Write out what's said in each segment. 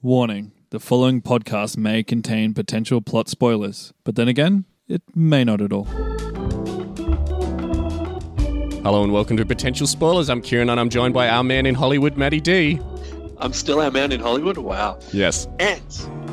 Warning the following podcast may contain potential plot spoilers, but then again, it may not at all. Hello and welcome to Potential Spoilers. I'm Kieran and I'm joined by our man in Hollywood, Matty D. I'm still our man in Hollywood. Wow. Yes. And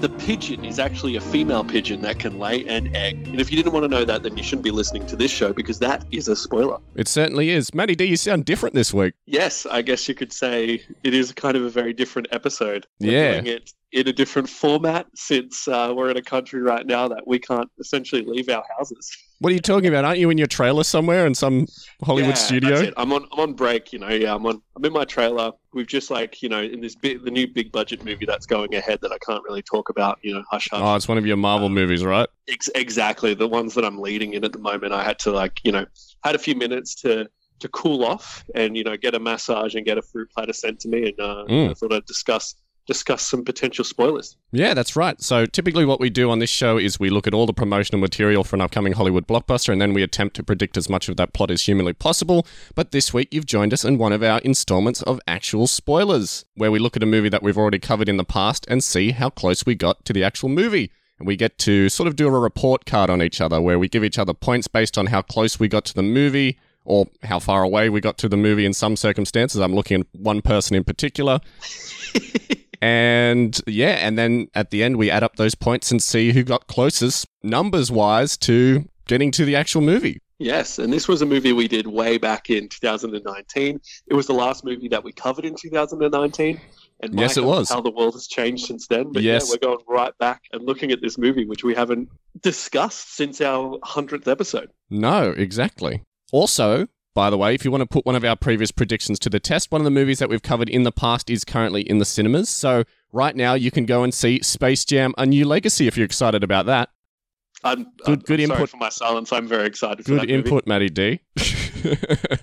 the pigeon is actually a female pigeon that can lay an egg. And if you didn't want to know that, then you shouldn't be listening to this show because that is a spoiler. It certainly is. Matty D, you sound different this week. Yes, I guess you could say it is kind of a very different episode. We're Yeah. doing it in a different format since uh, we're in a country right now that we can't essentially leave our houses. What are you talking about? Aren't you in your trailer somewhere in some Hollywood Yeah, studio? I'm on. I'm on break. You know. Yeah. I'm on. I'm in my trailer. We've just like you know in this big, the new big budget movie that's going ahead that I can't really talk about. You know, hush hush. Oh, it's one of your Marvel movies, right? Ex- exactly the ones that I'm leading in at the moment. I had to like you know had a few minutes to to cool off and you know get a massage and get a fruit platter sent to me, and uh, Mm. I thought I'd discuss discuss some potential spoilers. Yeah, that's right. So typically what we do on this show is we look at all the promotional material for an upcoming Hollywood blockbuster and then we attempt to predict as much of that plot as humanly possible. But this week you've joined us in one of our installments of actual spoilers, where we look at a movie that we've already covered in the past and see how close we got to the actual movie. And we get to sort of do a report card on each other where we give each other points based on how close we got to the movie or how far away we got to the movie in some circumstances. I'm looking at one person in particular. And yeah, and then at the end we add up those points and see who got closest numbers wise to getting to the actual movie. Yes, and this was a movie we did way back in 2019. It was the last movie that we covered in 2019. And Yes, it was. How the world has changed since then. But Yes. yeah, we're going right back and looking at this movie, which we haven't discussed since our 100th episode. No, exactly. Also, by the way, if you want to put one of our previous predictions to the test, one of the movies that we've covered in the past is currently in the cinemas. So right now you can go and see Space Jam: A New Legacy if you're excited about that. I'm, Good- I'm, good I'm input. for my silence. I'm very excited for Good movie. input, Matty D.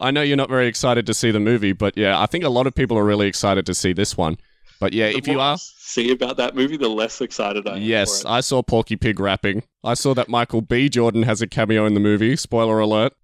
I know you're not very excited to see the movie, but yeah, I think a lot of people are really excited to see this one. But yeah, The if you are, see about that movie, the less excited I am. Yes. I saw Porky Pig rapping. I saw that Michael B. Jordan has a cameo in the movie. Spoiler alert.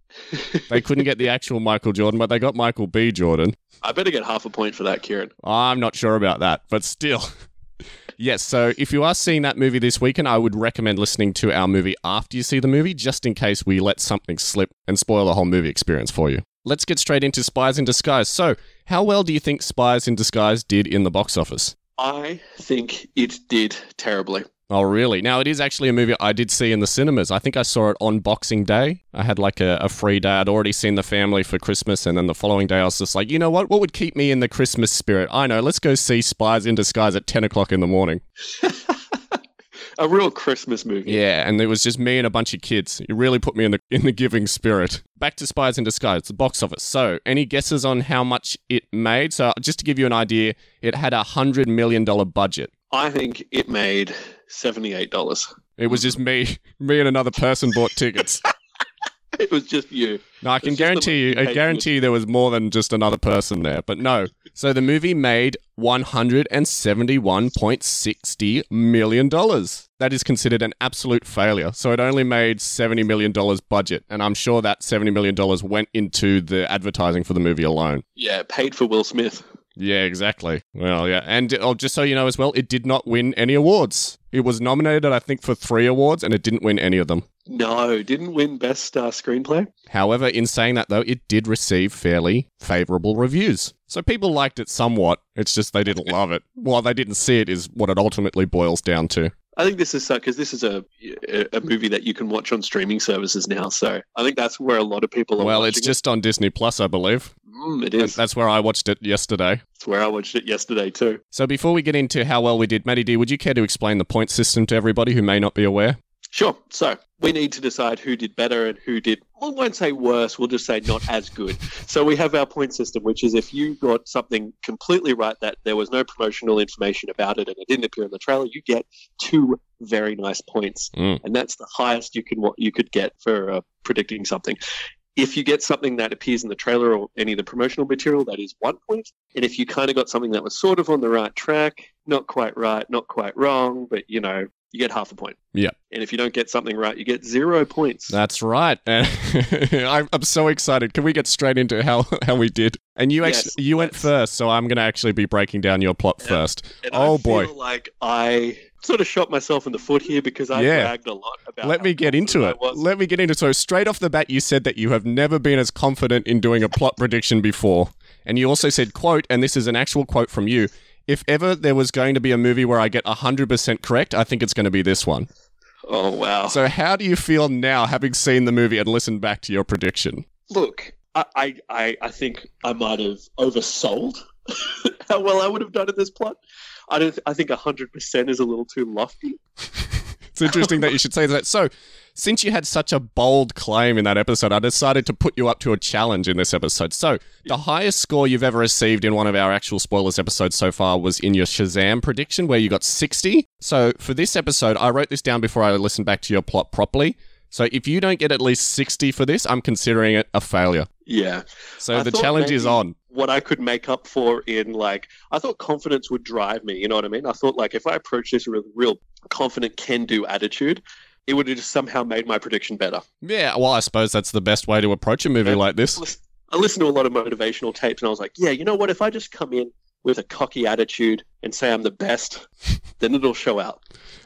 They couldn't get the actual Michael Jordan, but they got Michael B. Jordan. I better get half a point for that, Kieran. I'm not sure about that, but still. yes, so if you are seeing that movie this weekend, I would recommend listening to our movie after you see the movie, just in case we let something slip and spoil the whole movie experience for you. Let's get straight into Spies in Disguise. So, how well do you think Spies in Disguise did in the box office? I think it did terribly. Oh, really? Now, it is actually a movie I did see in the cinemas. I think I saw it on Boxing Day. I had like a, a free day. I'd already seen the family for Christmas, and then the following day I was just like, you know what? What would keep me in the Christmas spirit? I know, let's go see Spies in Disguise at 10 o'clock in the morning. A real Christmas movie. Yeah, and it was just me and a bunch of kids. It really put me in the in the giving spirit. Back to Spies in Disguise, the box office. So, any guesses on how much it made? So, just to give you an idea, it had a $100 million budget. I think it made seventy-eight dollars. It was just me, me and another person bought tickets. It was just you. No, I can guarantee you. I guarantee you there was more than just another person there. But no. So the movie made one hundred and seventy-one point sixty million dollars. That is considered an absolute failure. So it only made seventy million dollars budget, and I'm sure that seventy million dollars went into the advertising for the movie alone. Yeah, paid for Will Smith. Yeah, exactly. Well, yeah, and oh, just so you know as well, it did not win any awards. It was nominated, I think, for three awards, and it didn't win any of them. No, didn't win best uh, screenplay. However, in saying that though, it did receive fairly favorable reviews. So people liked it somewhat. It's just they didn't love it. Well, they didn't see it is what it ultimately boils down to. I think this is because this is a a movie that you can watch on streaming services now. So I think that's where a lot of people are. Well, it's just on Disney Plus, I believe. it. Mm, it is. That's where I watched it yesterday. That's where I watched it yesterday too. So before we get into how well we did, Matty D, would you care to explain the point system to everybody who may not be aware? Sure. So we need to decide who did better and who did, we won't say worse, we'll just say not as good. So we have our point system, which is if you got something completely right that there was no promotional information about it and it didn't appear in the trailer, you get two very nice points. Mm. And that's the highest you can what you could get for uh, predicting something. If you get something that appears in the trailer or any of the promotional material, that is one point. And if you kind of got something that was sort of on the right track, not quite right, not quite wrong, but you know, you get half a point. Yeah. And if you don't get something right, you get zero points. That's right. And I'm, I'm so excited. Can we get straight into how, how we did? And you Yes, actually you went first, so I'm going to actually be breaking down your plot Yeah. first. And Oh, I boy. feel like I sort of shot myself in the foot here because I Yeah. bragged a lot about. Let me get into it. confident I was. Let me get into it. So straight off the bat, you said that you have never been as confident in doing a plot prediction before, and you also said, "quote," and this is an actual quote from you. If ever there was going to be a movie where I get 100% correct, I think it's going to be this one. Oh wow! So, how do you feel now, having seen the movie and listened back to your prediction? Look, I, I, I, think I might have oversold how well I would have done in this plot. I don't. I think hundred percent is a little too lofty. It's interesting that you should say that. So, since you had such a bold claim in that episode, I decided to put you up to a challenge in this episode. So, the highest score you've ever received in one of our actual spoilers episodes so far was in your Shazam prediction, where you got 60. So, for this episode, I wrote this down before I listened back to your plot properly. So, if you don't get at least 60 for this, I'm considering it a failure. Yeah. So, I the challenge is on. What I could make up for in like, I thought confidence would drive me. You know what I mean? I thought like if I approach this with real confident can-do attitude, it would have just somehow made my prediction better. Yeah, well, I suppose that's the best way to approach a movie Yeah. like this. I listened to a lot of motivational tapes and I was like, yeah, you know what? If I just come in with a cocky attitude and say I'm the best, then it'll show out.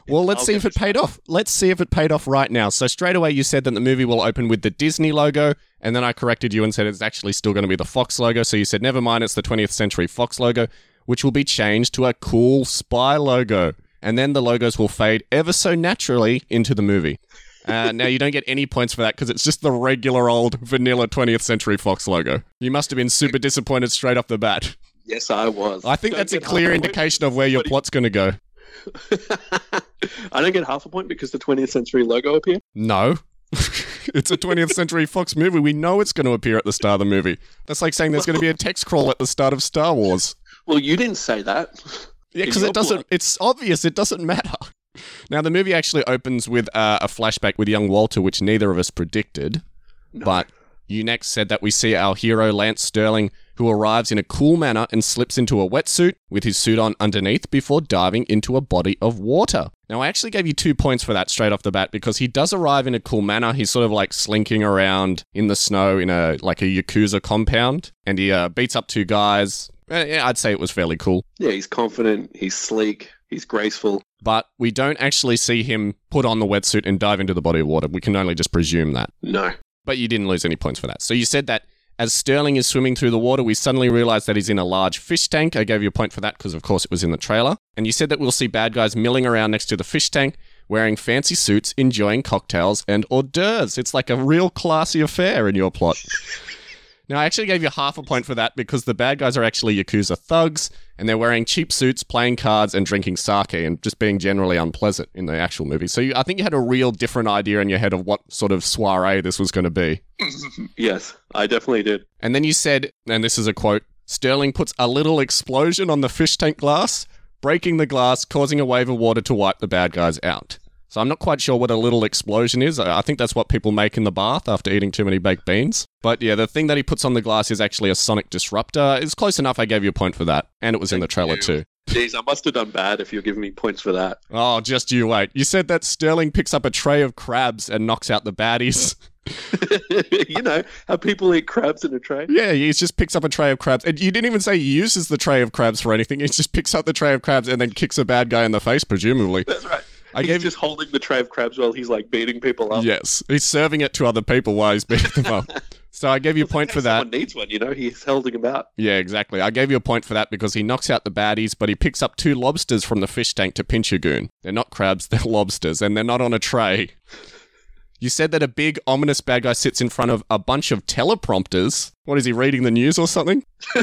Well, let's I'll see if it paid off. Let's see if it paid off right now. So straight away, you said that the movie will open with the Disney logo, and then I corrected you and said it's actually still going to be the Fox logo. So you said never mind, it's the 20th Century Fox logo, which will be changed to a cool spy logo, and then the logos will fade ever so naturally into the movie. Uh, now you don't get any points for that because it's just the regular old vanilla 20th Century Fox logo. You must have been super disappointed straight off the bat. Yes, I was. I think Don't that's a clear indication of where your plot's going to go. I don't get half a point because the 20th century logo appeared. No. it's a 20th Century Fox movie. We know it's going to appear at the start of the movie. That's like saying there's going to be a text crawl at the start of Star Wars. Well, you didn't say that. Yeah, because it doesn't. It's obvious. It doesn't matter. Now the movie actually opens with uh, a flashback with young Walter, which neither of us predicted. But you next said that we see our hero Lance Sterling, who arrives in a cool manner and slips into a wetsuit with his suit on underneath before diving into a body of water. Now I actually gave you two points for that straight off the bat because he does arrive in a cool manner. He's sort of like slinking around in the snow in a like a yakuza compound, and he uh, beats up two guys. Yeah, I'd say it was fairly cool. Yeah, he's confident, he's sleek, he's graceful. but we don't actually see him put on the wetsuit and dive into the body of water. We can only just presume that. No. But you didn't lose any points for that. So you said that as Sterling is swimming through the water, we suddenly realize that he's in a large fish tank. I gave you a point for that because, of course, it was in the trailer. And you said that we'll see bad guys milling around next to the fish tank, wearing fancy suits, enjoying cocktails and hors d'oeuvres. It's like a real classy affair in your plot. Now, I actually gave you half a point for that because the bad guys are actually Yakuza thugs and they're wearing cheap suits, playing cards, and drinking sake and just being generally unpleasant in the actual movie. So you, I think you had a real different idea in your head of what sort of soiree this was going to be. Yes, I definitely did. And then you said, and this is a quote Sterling puts a little explosion on the fish tank glass, breaking the glass, causing a wave of water to wipe the bad guys out. So I'm not quite sure what a little explosion is. I think that's what people make in the bath after eating too many baked beans. But yeah, the thing that he puts on the glass is actually a sonic disruptor. It's close enough. I gave you a point for that. And it was in the trailer you. too. Jeez, I must have done bad if you're giving me points for that. Oh, just you wait. You said that Sterling picks up a tray of crabs and knocks out the baddies. you know how people eat crabs in a tray. Yeah, he just picks up a tray of crabs. And you didn't even say he uses the tray of crabs for anything. He just picks up the tray of crabs and then kicks a bad guy in the face, presumably. That's right. I he's gave just holding the tray of crabs while he's like beating people up. Yes, he's serving it to other people while he's beating them up. So I gave you a point for that. Someone needs one, you know. He's holding him out. Yeah, exactly. I gave you a point for that because he knocks out the baddies, but he picks up two lobsters from the fish tank to pinch a goon. They're not crabs, they're lobsters, and they're not on a tray. You said that a big, ominous bad guy sits in front of a bunch of teleprompters. What is he reading the news or something?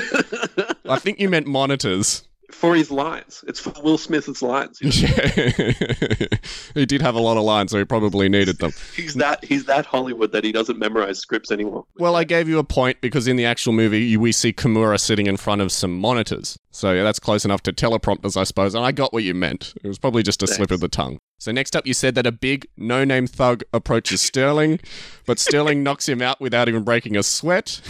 I think you meant monitors. For his lines, it's for Will Smith's lines. Yeah. he did have a lot of lines, so he probably needed them. He's that he's that Hollywood that he doesn't memorize scripts anymore. Well, I gave you a point because in the actual movie, we see Kimura sitting in front of some monitors. So yeah, that's close enough to teleprompters, I suppose. And I got what you meant. It was probably just a slip of the tongue. So next up, you said that a big, no-name thug approaches Sterling, but Sterling knocks him out without even breaking a sweat.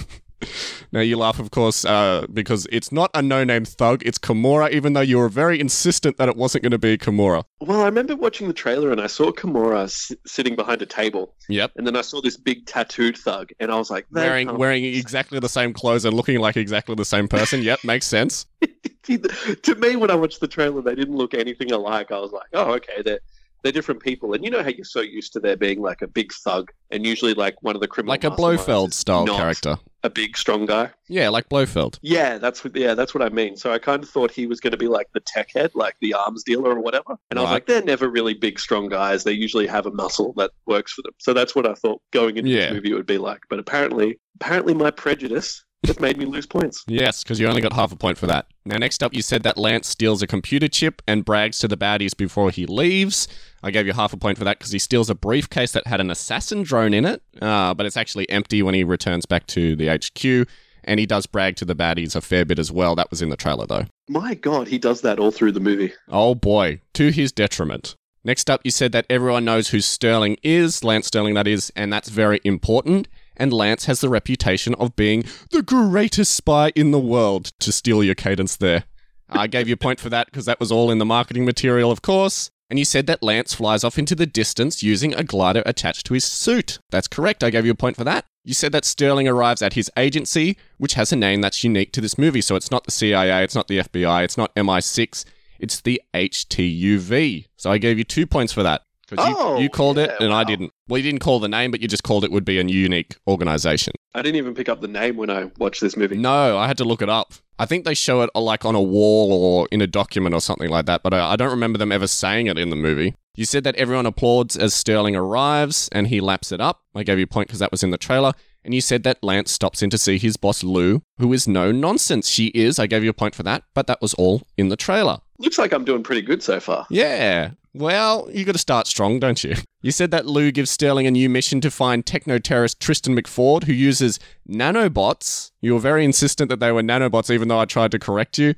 Now you laugh, of course, uh, because it's not a no-name thug. It's Kimura, even though you were very insistent that it wasn't going to be Kimura. Well, I remember watching the trailer and I saw Kimura s- sitting behind a table, Yep. and then I saw this big tattooed thug, and I was like, Wearing can't- wearing exactly the same clothes and looking like exactly the same person. Yep, makes sense. to me, when I watched the trailer, they didn't look anything alike. I was like, oh, okay, they're they're different people. And you know how you're so used to there being like a big thug, and usually like one of the criminal Like a Blofeld style character. a big strong guy. Yeah, like Blofeld. Yeah, that's what. Yeah, that's what I mean. So I kind of thought he was going to be like the tech head, like the arms dealer or whatever. And I was like, they're never really big, strong guys. They usually have a muscle that works for them. So that's what I thought going into Yeah. this movie it would be like. But apparently, apparently, my prejudice just made me lose points. Yes, because you only got half a point for that. Now, next up, you said that Lance steals a computer chip and brags to the baddies before he leaves. I gave you half a point for that because he steals a briefcase that had an assassin drone in it, uh, but it's actually empty when he returns back to the HQ. And he does brag to the baddies a fair bit as well. That was in the trailer, though. My God, he does that all through the movie. Oh boy, to his detriment. Next up, you said that everyone knows who Sterling is, Lance Sterling, that is, and that's very important. And Lance has the reputation of being the greatest spy in the world, to steal your cadence there. I gave you a point for that because that was all in the marketing material, of course. And you said that Lance flies off into the distance using a glider attached to his suit. That's correct. I gave you a point for that. You said that Sterling arrives at his agency, which has a name that's unique to this movie. So it's not the CIA, it's not the FBI, it's not MI6, it's the HTUV. So I gave you two points for that. Because you, Oh, you called it yeah, and I didn't. Well, you didn't call the name, but you just called it would be a unique organization. I didn't even pick up the name when I watched this movie. No, I had to look it up. I think they show it uh, like on a wall or in a document or something like that, but I, I don't remember them ever saying it in the movie. You said that everyone applauds as Sterling arrives and he laps it up. I gave you a point because that was in the trailer. And you said that Lance stops in to see his boss Lou, who is no nonsense. She is. I gave you a point for that, but that was all in the trailer. Looks like I'm doing pretty good so far. Yeah. Well, you got to start strong, don't you? You said that Lou gives Sterling a new mission to find techno terrorist Tristan McFord, who uses nanobots. You were very insistent that they were nanobots, even though I tried to correct you.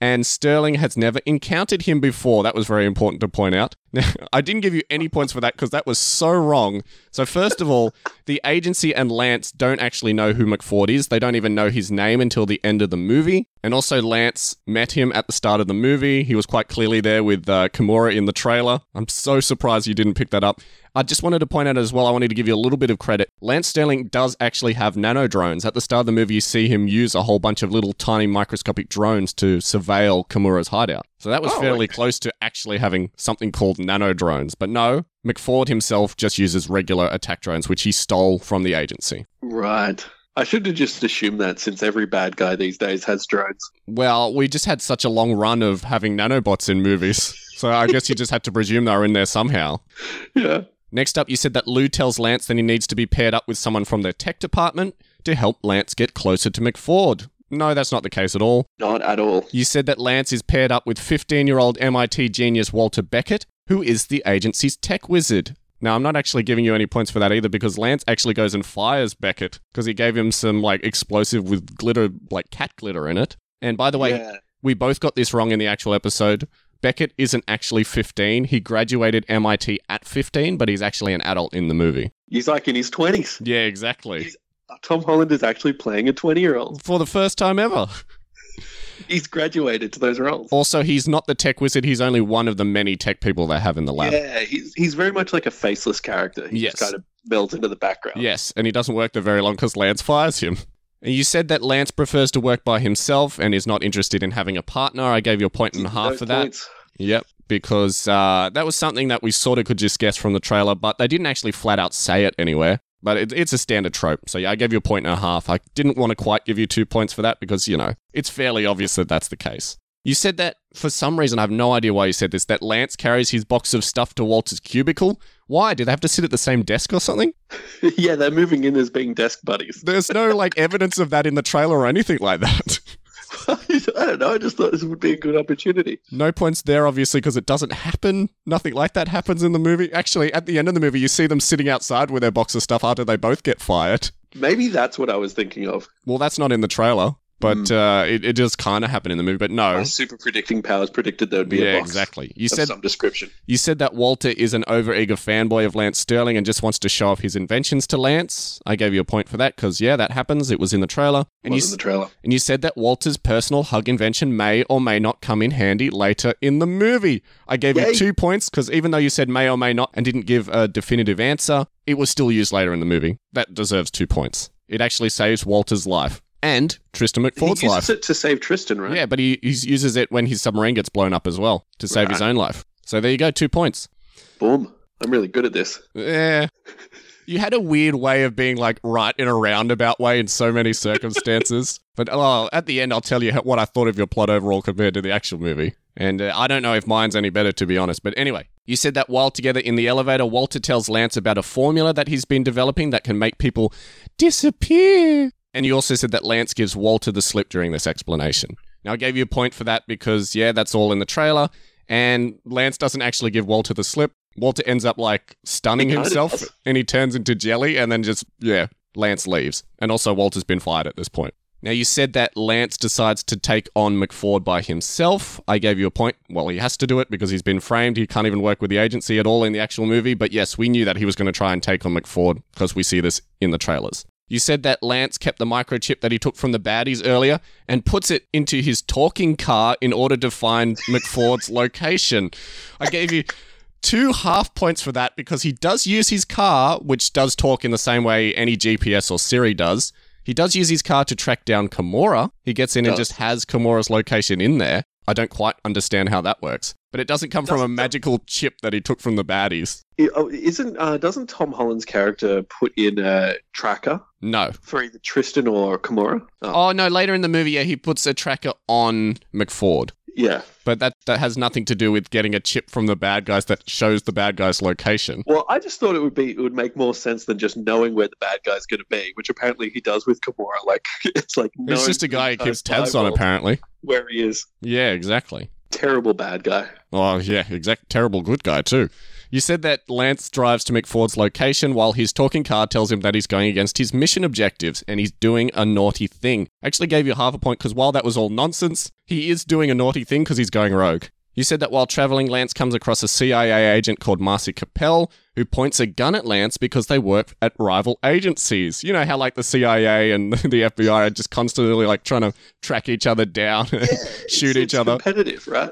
And Sterling has never encountered him before. That was very important to point out. I didn't give you any points for that because that was so wrong. So, first of all, the agency and Lance don't actually know who McFord is. They don't even know his name until the end of the movie. And also, Lance met him at the start of the movie. He was quite clearly there with uh, Kimura in the trailer. I'm so surprised you didn't pick that up. I just wanted to point out as well, I wanted to give you a little bit of credit. Lance Sterling does actually have nano drones. At the start of the movie, you see him use a whole bunch of little tiny microscopic drones to surveil Kimura's hideout. So that was Oh, fairly close to actually having something called nano drones. But no, McFord himself just uses regular attack drones, which he stole from the agency. Right. I should have just assumed that since every bad guy these days has drones. Well, we just had such a long run of having nanobots in movies. So I guess you just had to presume they were in there somehow. Yeah. Next up, you said that Lou tells Lance that he needs to be paired up with someone from their tech department to help Lance get closer to McFord. No, that's not the case at all. Not at all. You said that Lance is paired up with 15 year old MIT genius Walter Beckett, who is the agency's tech wizard. Now, I'm not actually giving you any points for that either because Lance actually goes and fires Beckett because he gave him some like explosive with glitter, like cat glitter in it. And by the way, yeah. we both got this wrong in the actual episode. Beckett isn't actually 15. He graduated MIT at 15, but he's actually an adult in the movie. He's like in his 20s. Yeah, exactly. He's- Tom Holland is actually playing a 20 year old. For the first time ever. He's graduated to those roles. Also, he's not the tech wizard. He's only one of the many tech people they have in the lab. Yeah, he's he's very much like a faceless character. He Yes. just kind of builds into the background. Yes, and he doesn't work there very long because Lance fires him. And you said that Lance prefers to work by himself and is not interested in having a partner. I gave you a point and a half Those for that. points. Yep, because uh, that was something that we sort of could just guess from the trailer, but they didn't actually flat out say it anywhere. But it, it's a standard trope. So yeah, I gave you a point and a half. I didn't want to quite give you two points for that because, you know, it's fairly obvious that that's the case. You said that for some reason, I have no idea why you said this, that Lance carries his box of stuff to Walter's cubicle. Why? Do they have to sit at the same desk or something? yeah, they're moving in as being desk buddies. There's no like evidence of that in the trailer or anything like that. I don't know. I just thought this would be a good opportunity. No points there, obviously, because it doesn't happen. Nothing like that happens in the movie. Actually, at the end of the movie, you see them sitting outside with their box of stuff after they both get fired. Maybe that's what I was thinking of. Well, that's not in the trailer. But Hmm. uh, it, it does kind of happen in the movie. But no, My super predicting powers predicted there would be yeah, a box exactly. You said some description. you said that Walter is an overeager fanboy of Lance Sterling and just wants to show off his inventions to Lance. I gave you a point for that because yeah, that happens. It was in the trailer. And you was in the trailer. and you said that Walter's personal hug invention may or may not come in handy later in the movie. I gave you two points because even though you said may or may not and didn't give a definitive answer, it was still used later in the movie. That deserves two points. It actually saves Walter's life and Tristan McFord's he uses life. it to save Tristan, right? Yeah, but he, he uses it when his submarine gets blown up as well to save his own life. So there you go, two points. Boom. I'm really good at this. Yeah. You had a weird way of being like right in a roundabout way in so many circumstances. but oh, at the end, I'll tell you what I thought of your plot overall compared to the actual movie. And uh, I don't know if mine's any better, to be honest. But anyway, you said that while together in the elevator, Walter tells Lance about a formula that he's been developing that can make people disappear. And you also said that Lance gives Walter the slip during this explanation. Now, I gave you a point for that because, yeah, that's all in the trailer. And Lance doesn't actually give Walter the slip. Walter ends up like stunning He himself and he turns into jelly and then just, yeah, Lance leaves. And also, Walter's been fired at this point. Now, you said that Lance decides to take on McFord by himself. I gave you a point. Well, he has to do it because he's been framed. He can't even work with the agency at all in the actual movie. But yes, we knew that he was going to try and take on McFord because we see this in the trailers. You said that Lance kept the microchip that he took from the baddies earlier and puts it into his talking car in order to find McFord's location. I gave you two half points for that because he does use his car, which does talk in the same way any GPS or Siri does. He does use his car to track down Kimura. He gets in and just has Kimura's location in there. I don't quite understand how that works. But it doesn't come from a Doesn't- magical chip that he took from the baddies. Oh, Isn't uh, doesn't Tom Holland's character put in a tracker No. for either Tristan or Kimura? Oh, Oh, no, later in the movie, yeah, he puts a tracker on McFord. yeah. But that, that has nothing to do with getting a chip from the bad guys that shows the bad guy's location. Well, I just thought it would be it would make more sense than just knowing where the bad guy's going to be, which apparently he does with Kimura. Like it's like it's just a guy who keeps tabs on, apparently. where he is. Yeah, exactly. Terrible bad guy. Oh, yeah, exact terrible good guy, too. You said that Lance drives to McFord's location while his talking car tells him that he's going against his mission objectives and he's doing a naughty thing. I actually gave you half a point because while that was all nonsense, he is doing a naughty thing because he's going rogue. You said that while traveling, Lance comes across a CIA agent called Marcy Kappel who points a gun at Lance because they work at rival agencies. You know how like the CIA and the FBI are just constantly like trying to track each other down and shoot It's- each other. Competitive, right?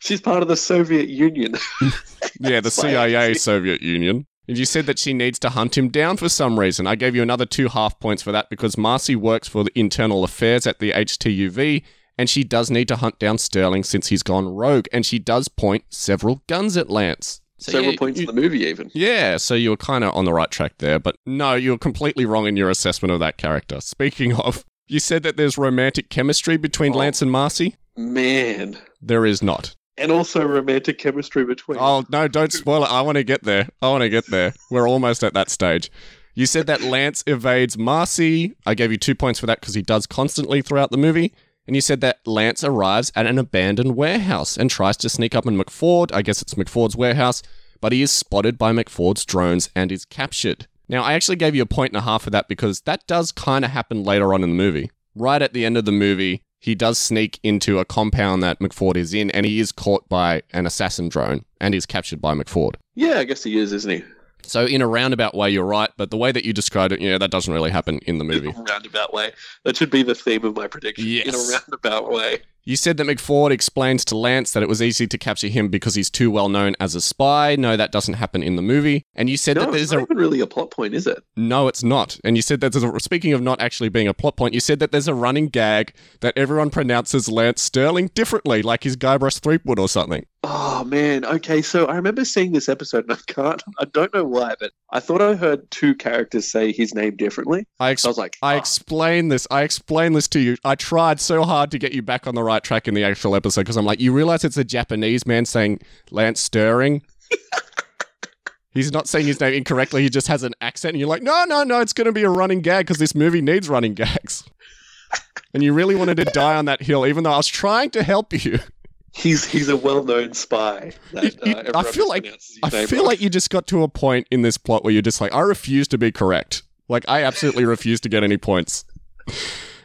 She's part of the Soviet Union. Yeah, the CIA. Soviet Union. And you said that she needs to hunt him down for some reason. I gave you another two half points for that because Marcy works for the internal affairs at the HTUV, and she does need to hunt down Sterling since he's gone rogue, and she does point several guns at Lance. So Several yeah, points you- in the movie, even. yeah, so you were kind of on the right track there, but no, you were completely wrong in your assessment of that character. Speaking of, you said that there's romantic chemistry between Oh. Lance and Marcy. Man. There is not. And also romantic chemistry between. Oh no! Don't spoil it. I want to get there. I want to get there. We're almost at that stage. You said that Lance evades Marcy. I gave you two points for that because he does constantly throughout the movie. And you said that Lance arrives at an abandoned warehouse and tries to sneak up on McFord. I guess it's McFord's warehouse, but he is spotted by McFord's drones and is captured. Now, I actually gave you a point and a half for that because that does kind of happen later on in the movie. Right at the end of the movie, he does sneak into a compound that McFord is in, and he is caught by an assassin drone and is captured by McFord. Yeah, I guess he is, isn't he? So, in a roundabout way, you're right, but the way that you described it, yeah, that doesn't really happen in the movie. In a roundabout way. That should be the theme of my prediction. Yes. In a roundabout way. You said that McFord explains to Lance that it was easy to capture him because he's too well known as a spy. No, that doesn't happen in the movie. And you said No, that there's not a even really a plot point, is it? no, it's not. And you said that there's a speaking of not actually being a plot point, you said that there's a running gag that everyone pronounces Lance Sterling differently, like he's Guybrush Threepwood or something. Oh man. Okay, so I remember seeing this episode and I can't I don't know why, but I thought I heard two characters say his name differently. I ex- So I was like, I ah. oh, explained this. I explained this to you. I tried so hard to get you back on the right track in the actual episode because I'm like, you realize it's a Japanese man saying Lance Stirring. He's not saying his name incorrectly. He just has an accent, and you're like, no, no, no. It's going to be a running gag because this movie needs running gags. and you really wanted to die on that hill, even though I was trying to help you. he's he's a well known spy. That, You- you- uh, I feel like- I feel wrong. like you just got to a point in this plot where you're just like, I refuse to be correct. Like, I absolutely refuse to get any points.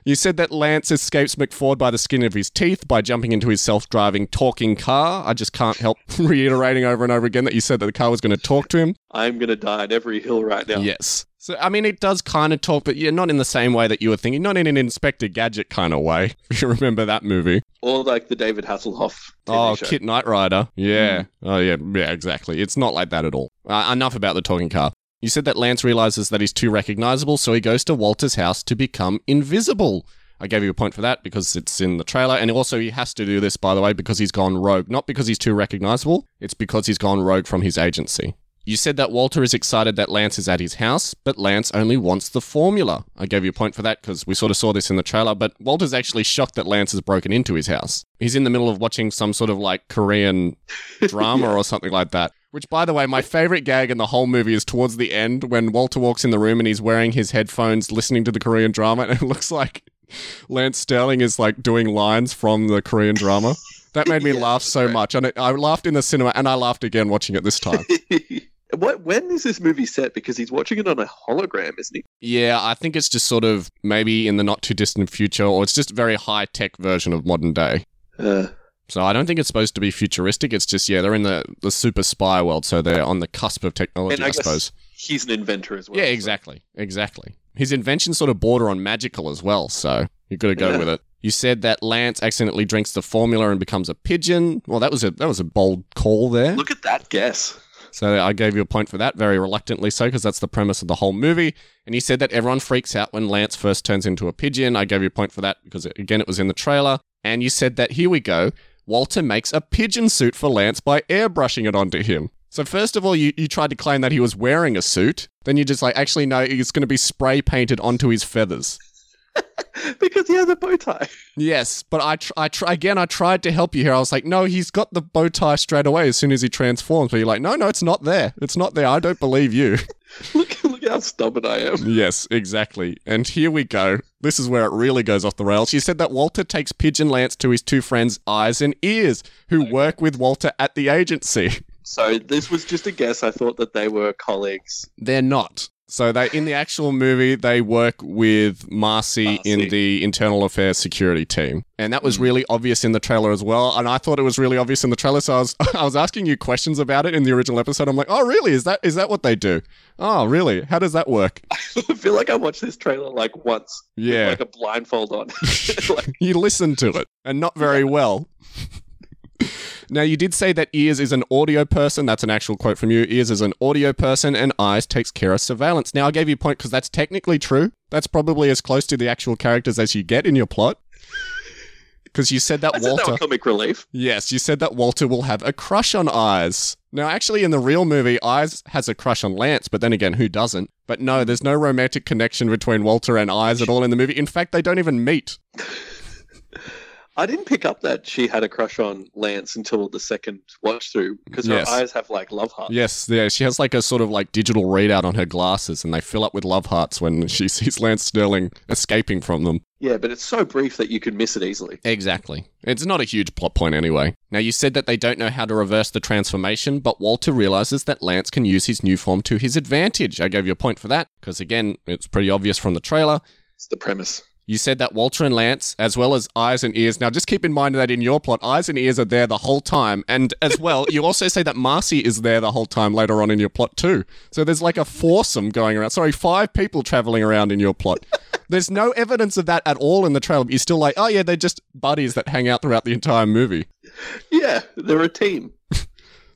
You said that Lance escapes McFord by the skin of his teeth by jumping into his self driving talking car. I just can't help reiterating over and over again that you said that the car was going to talk to him. I'm going to die on every hill right now. Yes. So, I mean, it does kind of talk, but yeah, not in the same way that you were thinking, not in an Inspector Gadget kind of way. If you remember that movie. Or like the David Hasselhoff. TV Oh, show. KITT Knight Rider. Yeah. Oh, yeah. Yeah, exactly. It's not like that at all. Uh, enough about the talking car. You said that Lance realizes that he's too recognizable, so he goes to Walter's house to become invisible. I gave you a point for that because it's in the trailer. And also, he has to do this, by the way, because he's gone rogue. Not because he's too recognizable, it's because he's gone rogue from his agency. You said that Walter is excited that Lance is at his house, but Lance only wants the formula. I gave you a point for that because we sort of saw this in the trailer, but Walter's actually shocked that Lance has broken into his house. He's in the middle of watching some sort of like Korean drama or something like that. Which, by the way, my favorite gag in the whole movie is towards the end when Walter walks in the room and he's wearing his headphones listening to the Korean drama, and it looks like Lance Sterling is like doing lines from the Korean drama. That made me Yeah, laugh so right. much. And it, I laughed in the cinema and I laughed again watching it this time. what? When is this movie set? Because he's watching it on a hologram, isn't he? Yeah, I think it's just sort of maybe in the not too distant future, or it's just a very high tech version of modern day. Uh, So I don't think it's supposed to be futuristic. It's just, yeah, they're in the, the super spy world, so they're on the cusp of technology, and I, I, suppose. he's an inventor as well. Yeah, so- exactly. Exactly. His inventions sort of border on magical as well, so you've got to go Yeah. with it. You said that Lance accidentally drinks the formula and becomes a pigeon. Well, that was a that was a bold call there. Look at that guess. So I gave you a point for that, very reluctantly so, because that's the premise of the whole movie. And you said that everyone freaks out when Lance first turns into a pigeon. I gave you a point for that because, again, it was in the trailer. And you said that, here we go, Walter makes a pigeon suit for Lance by airbrushing it onto him. So first of all, you, you tried to claim that he was wearing a suit. Then you just like, actually, no, he's going to be spray painted onto his feathers. because he has a bow tie. Yes, but I, tr- I tr- again, I tried to help you here. I was like, no, he's got the bow tie straight away as soon as he transforms. But you're like, no, no, it's not there. It's not there. I don't believe you. look, look how stubborn I am. yes, exactly. And here we go. This is where it really goes off the rails. She said that Walter takes Pigeon Lance to his two friends, Eyes and Ears, who work with Walter at the agency. So this was just a guess. I thought that they were colleagues. They're not. So they in the actual movie they work with Marcy, in the internal affairs security team. And that was hmm. really obvious in the trailer as well. And I thought it was really obvious in the trailer, so I was I was asking you questions about it in the original episode. I'm like, "Oh, really? Is that is that what they do?" Oh, really? How does that work? I feel like I watched this trailer like once. Yeah. like a blindfold on. like, you listened to it and not very well. Now, you did say that Ears is an audio person. That's an actual quote from you. Ears is an audio person, and Eyes takes care of surveillance. Now, I gave you a point because that's technically true. That's probably as close to the actual characters as you get in your plot. Because you said that I Walter. were comic relief. Yes, you said that Walter will have a crush on Eyes. Now, actually, in the real movie, Eyes has a crush on Lance, but then again, who doesn't? But no, there's no romantic connection between Walter and Eyes at all in the movie. In fact, they don't even meet. I didn't pick up that she had a crush on Lance until the second watch through because Yes. her eyes have like love hearts. Yes, yeah, she has like a sort of like digital readout on her glasses, and they fill up with love hearts when she sees Lance Sterling escaping from them. Yeah, but it's so brief that you could miss it easily. Exactly. It's not a huge plot point anyway. Now, you said that they don't know how to reverse the transformation, but Walter realizes that Lance can use his new form to his advantage. I gave you a point for that, because again, it's pretty obvious from the trailer. It's the premise. You said that Walter and Lance, as well as Eyes and Ears. Now, just keep in mind that in your plot, Eyes and Ears are there the whole time. And as well, you also say that Marcy is there the whole time later on in your plot, too. So there's like a foursome going around. Sorry, five people traveling around in your plot. There's no evidence of that at all in the trailer. But you're still like, oh, yeah, they're just buddies that hang out throughout the entire movie. Yeah, they're a team.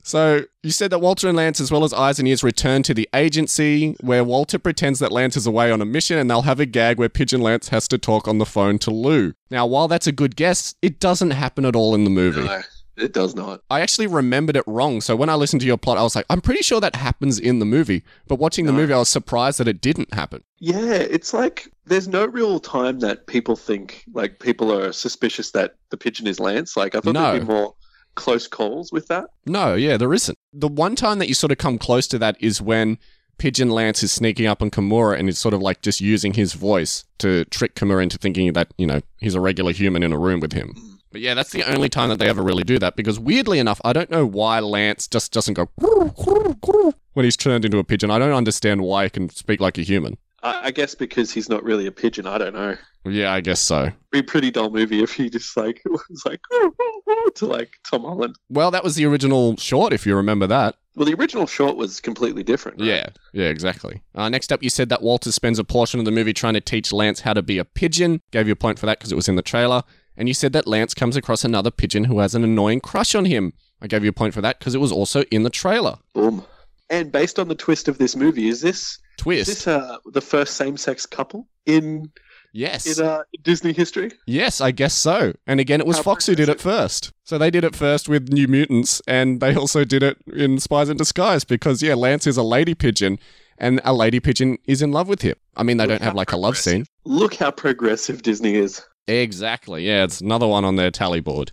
So you said that Walter and Lance, as well as Eyes and Ears, return to the agency where Walter pretends that Lance is away on a mission and they'll have a gag where Pigeon Lance has to talk on the phone to Lou. Now, while that's a good guess, it doesn't happen at all in the movie. No, it does not. I actually remembered it wrong. So when I listened to your plot, I was like, I'm pretty sure that happens in the movie. But watching the movie, I was surprised that it didn't happen. Yeah, it's like there's no real time that people think like people are suspicious that the pigeon is Lance. Like I thought No. there'd be more close calls with that. No, yeah, there isn't. The one time that you sort of come close to that is when Pigeon Lance is sneaking up on Kimura and is sort of like just using his voice to trick Kimura into thinking that, you know, he's a regular human in a room with him. But yeah, that's the only time that they ever really do that because weirdly enough, I don't know why Lance just doesn't go when he's turned into a pigeon. I don't understand why he can speak like a human. I, I guess because he's not really a pigeon. I don't know. Yeah, I guess so. Be a pretty dull movie if he just like was like to like Tom Holland. Well, that was the original short, if you remember that. Well, the original short was completely different. Right? Yeah, yeah, exactly. Uh, next up, you said that Walter spends a portion of the movie trying to teach Lance how to be a pigeon. Gave you a point for that because it was in the trailer. And you said that Lance comes across another pigeon who has an annoying crush on him. I gave you a point for that because it was also in the trailer. Boom. And based on the twist of this movie, is this is this uh, the first same-sex couple in yes. in uh, Disney history? Yes, I guess so. And again, it was How Fox who did it first. So they did it first with New Mutants, and they also did it in Spies in Disguise because, yeah, Lance is a lady pigeon, and a lady pigeon is in love with him. I mean, they Look don't have like a love scene. Look how progressive Disney is. Exactly. Yeah, it's another one on their tally board.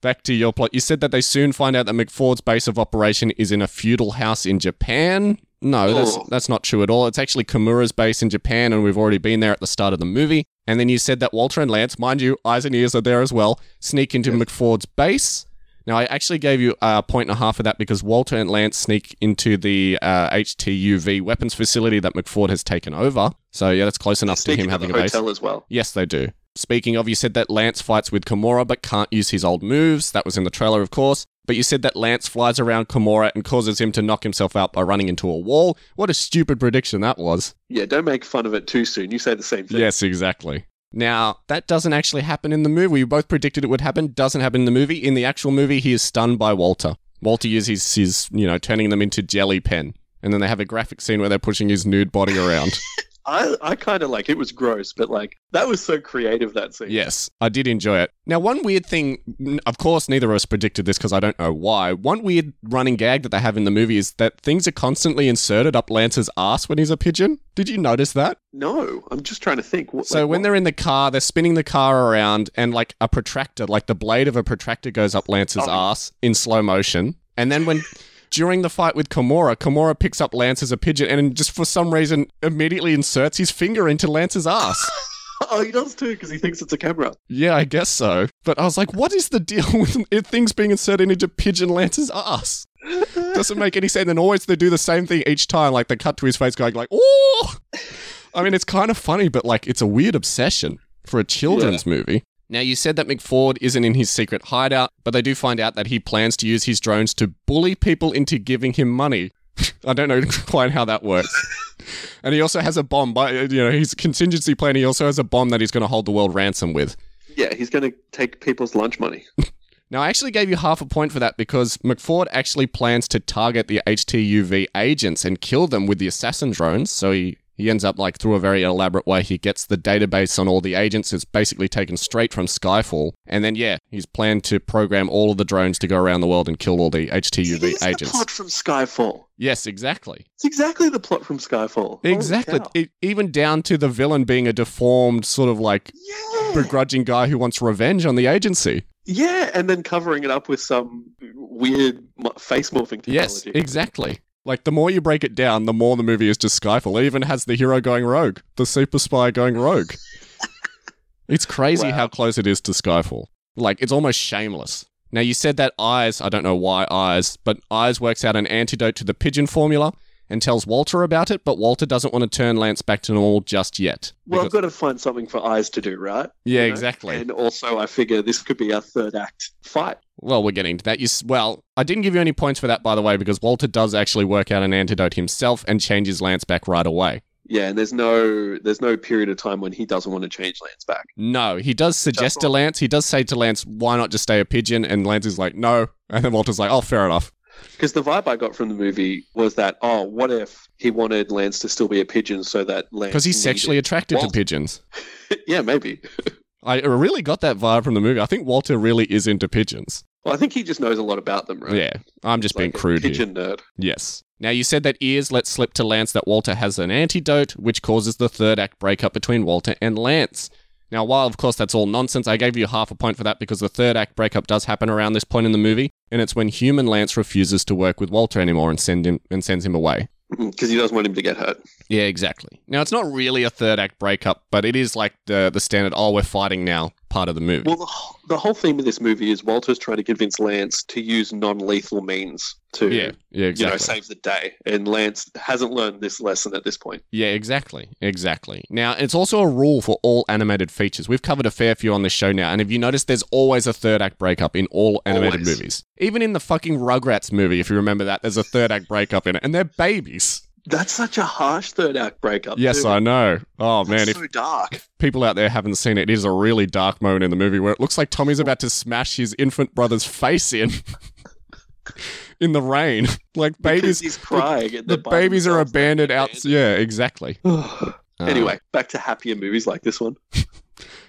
Back to your plot. You said that they soon find out that McFord's base of operation is in a feudal house in Japan. No, that's that's not true at all. It's actually Kimura's base in Japan, and we've already been there at the start of the movie. And then you said that Walter and Lance, mind you, eyes and ears are there as well, sneak into McFord's base. Now, I actually gave you a point and a half for that because Walter and Lance sneak into the uh, HTUV weapons facility that McFord has taken over. So, yeah, that's close enough to him having the a base. hotel as well. Yes, they do. Speaking of, you said that Lance fights with Kimura but can't use his old moves. That was in the trailer, of course. But you said that Lance flies around Kimura and causes him to knock himself out by running into a wall. What a stupid prediction that was. Yeah, don't make fun of it too soon. You say the same thing. Yes, exactly. Now, that doesn't actually happen in the movie. We both predicted it would happen. Doesn't happen in the movie. In the actual movie, he is stunned by Walter. Walter uses his, you know, turning them into jelly pen. And then they have a graphic scene where they're pushing his nude body around. I, I kind of like it was gross, but like that was so creative that scene. Yes, I did enjoy it. Now, one weird thing, of course, neither of us predicted this because I don't know why. One weird running gag that they have in the movie is that things are constantly inserted up Lance's ass when he's a pigeon. Did you notice that? No, I'm just trying to think. What, So like, when what- they're in the car, they're spinning the car around, and like a protractor, like the blade of a protractor, goes up Lance's Oh. ass in slow motion, and then when. During the fight with Kimura, Kimura picks up Lance as a pigeon and just for some reason immediately inserts his finger into Lance's ass. oh, he does too because he thinks it's a camera. Yeah, I guess so. But I was like, what is the deal with things being inserted into Pigeon Lance's ass? Doesn't make any sense. And always they do the same thing each time. Like they cut to his face going like, oh! I mean, it's kind of funny, but like it's a weird obsession for a children's movie. Now, you said that McFord isn't in his secret hideout, but they do find out that he plans to use his drones to bully people into giving him money. I don't know quite how that works. and he also has a bomb, but uh, you know, his contingency plan. He also has a bomb that he's going to hold the world ransom with. Yeah, he's going to take people's lunch money. Now, I actually gave you half a point for that because McFord actually plans to target the HTUV agents and kill them with the assassin drones. So he, he ends up, like, through a very elaborate way, he gets the database on all the agents. It's basically taken straight from Skyfall. And then, yeah, he's planned to program all of the drones to go around the world and kill all the It HTUV is the agents. plot from Skyfall. Yes, exactly. It's exactly the plot from Skyfall. Exactly. It, even down to the villain being a deformed, sort of like Yeah. begrudging guy who wants revenge on the agency. Yeah, and then covering it up with some weird face morphing technology. Yes, exactly. Like the more you break it down, the more the movie is just Skyfall. It even has the hero going rogue, the super spy going rogue. it's crazy Wow. how close it is to Skyfall. Like it's almost shameless. Now you said that Eyes, I don't know why Eyes, but Eyes works out an antidote to the pigeon formula and tells Walter about it, but Walter doesn't want to turn Lance back to normal just yet. Well, I've got to find something for eyes to do, right? yeah, You know? exactly. And also, I figure this could be our third act fight. Well, we're getting to that. You, s- well, I didn't give you any points for that, by the way, because Walter does actually work out an antidote himself and changes Lance back right away. Yeah, and there's no there's no period of time when he doesn't want to change Lance back. No, he does suggest to. Lance, he does say to Lance, why not just stay a pigeon? And Lance is like, no. And then Walter's like, oh, fair enough. Because the vibe I got from the movie was that, oh, what if he wanted Lance to still be a pigeon so that Lance Because he's sexually attracted to pigeons. yeah, maybe. I really got that vibe from the movie. I think Walter really is into pigeons. Well, I think he just knows a lot about them, right? Yeah, I'm just being Like a crude here. pigeon nerd. Yes. Now, you said that Ears let slip to Lance that Walter has an antidote, which causes the third act breakup between Walter and Lance. Now, while of course that's all nonsense, I gave you half a point for that because the third act breakup does happen around this point in the movie, and it's when human Lance refuses to work with Walter anymore and send him and sends him away. Because he doesn't want him to get hurt. Yeah, exactly. Now it's not really a third act breakup, but it is like the the standard. Oh, we're fighting now part of the movie. Well, the, the whole theme of this movie is Walter's trying to convince Lance to use non-lethal means to, yeah, yeah, you exactly. know, save the day, and Lance hasn't learned this lesson at this point. Yeah, exactly. Exactly. Now, it's also a rule for all animated features. We've covered a fair few on this show now, and if you notice, there's always a third act breakup in all animated Always. movies. Even in the fucking Rugrats movie, if you remember that, there's a third act breakup in it, and they're babies. That's such a harsh third act breakup. Yes, too. I know. Oh, That's man. If so dark. people out there haven't seen it, it is a really dark moment in the movie where it looks like Tommy's about to smash his infant brother's face in. in the rain. Like Because babies. he's crying. And The babies are abandoned out. Yeah, exactly. abandoned. Uh, anyway, back to happier movies like this one.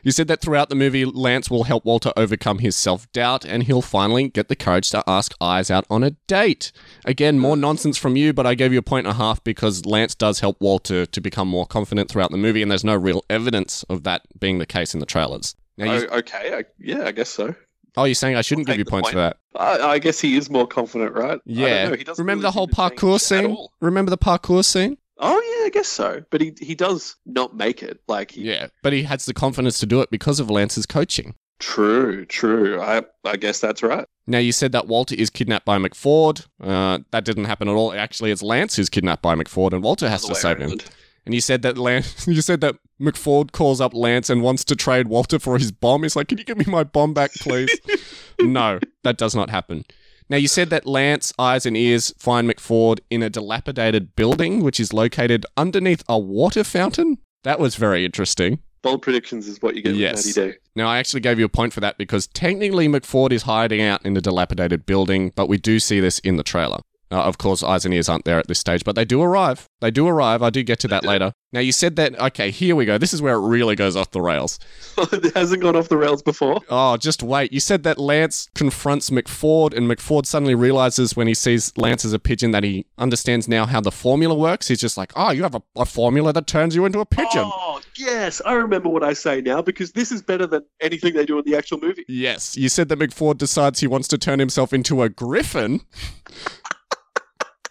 You said that throughout the movie, Lance will help Walter overcome his self doubt and he'll finally get the courage to ask Eyes out on a date. Again, more nonsense from you, but I gave you a point and a half because Lance does help Walter to become more confident throughout the movie, and there's no real evidence of that being the case in the trailers. Now, you, Oh, okay, I, yeah, I guess so. oh, you're saying I shouldn't give you points point. for that? I, I guess he is more confident, right? I don't Yeah. know, he doesn't Remember really the whole parkour scene? Remember the parkour scene? Oh yeah, I guess so. But he he does not make it. Like he, Yeah, but he has the confidence to do it because of Lance's coaching. true, true. I I guess that's right. Now, you said that Walter is kidnapped by McFord. Uh, that didn't happen at all. Actually, it's Lance who's kidnapped by McFord, and Walter has to save him. And you said that Lance, you said that McFord calls up Lance and wants to trade Walter for his bomb. He's like, "Can you give me my bomb back, please?" no, that does not happen. Now you said that Lance, eyes and ears find McFord in a dilapidated building, which is located underneath a water fountain. That was very interesting. Bold predictions is what you get Yes. with Matty D. Now, I actually gave you a point for that because technically McFord is hiding out in the dilapidated building, but we do see this in the trailer. Uh, of course, eyes and ears aren't there at this stage, but they do arrive. They do arrive. I do get to that later. Now, you said that, okay, here we go. This is where it really goes off the rails. it hasn't gone off the rails before. Oh, just wait. You said that Lance confronts McFord, and McFord suddenly realizes when he sees Lance as a pigeon that he understands now how the formula works. He's just like, oh, you have a, a formula that turns you into a pigeon. Oh yes, I remember what I say now because this is better than anything they do in the actual movie. Yes, you said that McFord decides he wants to turn himself into a griffin,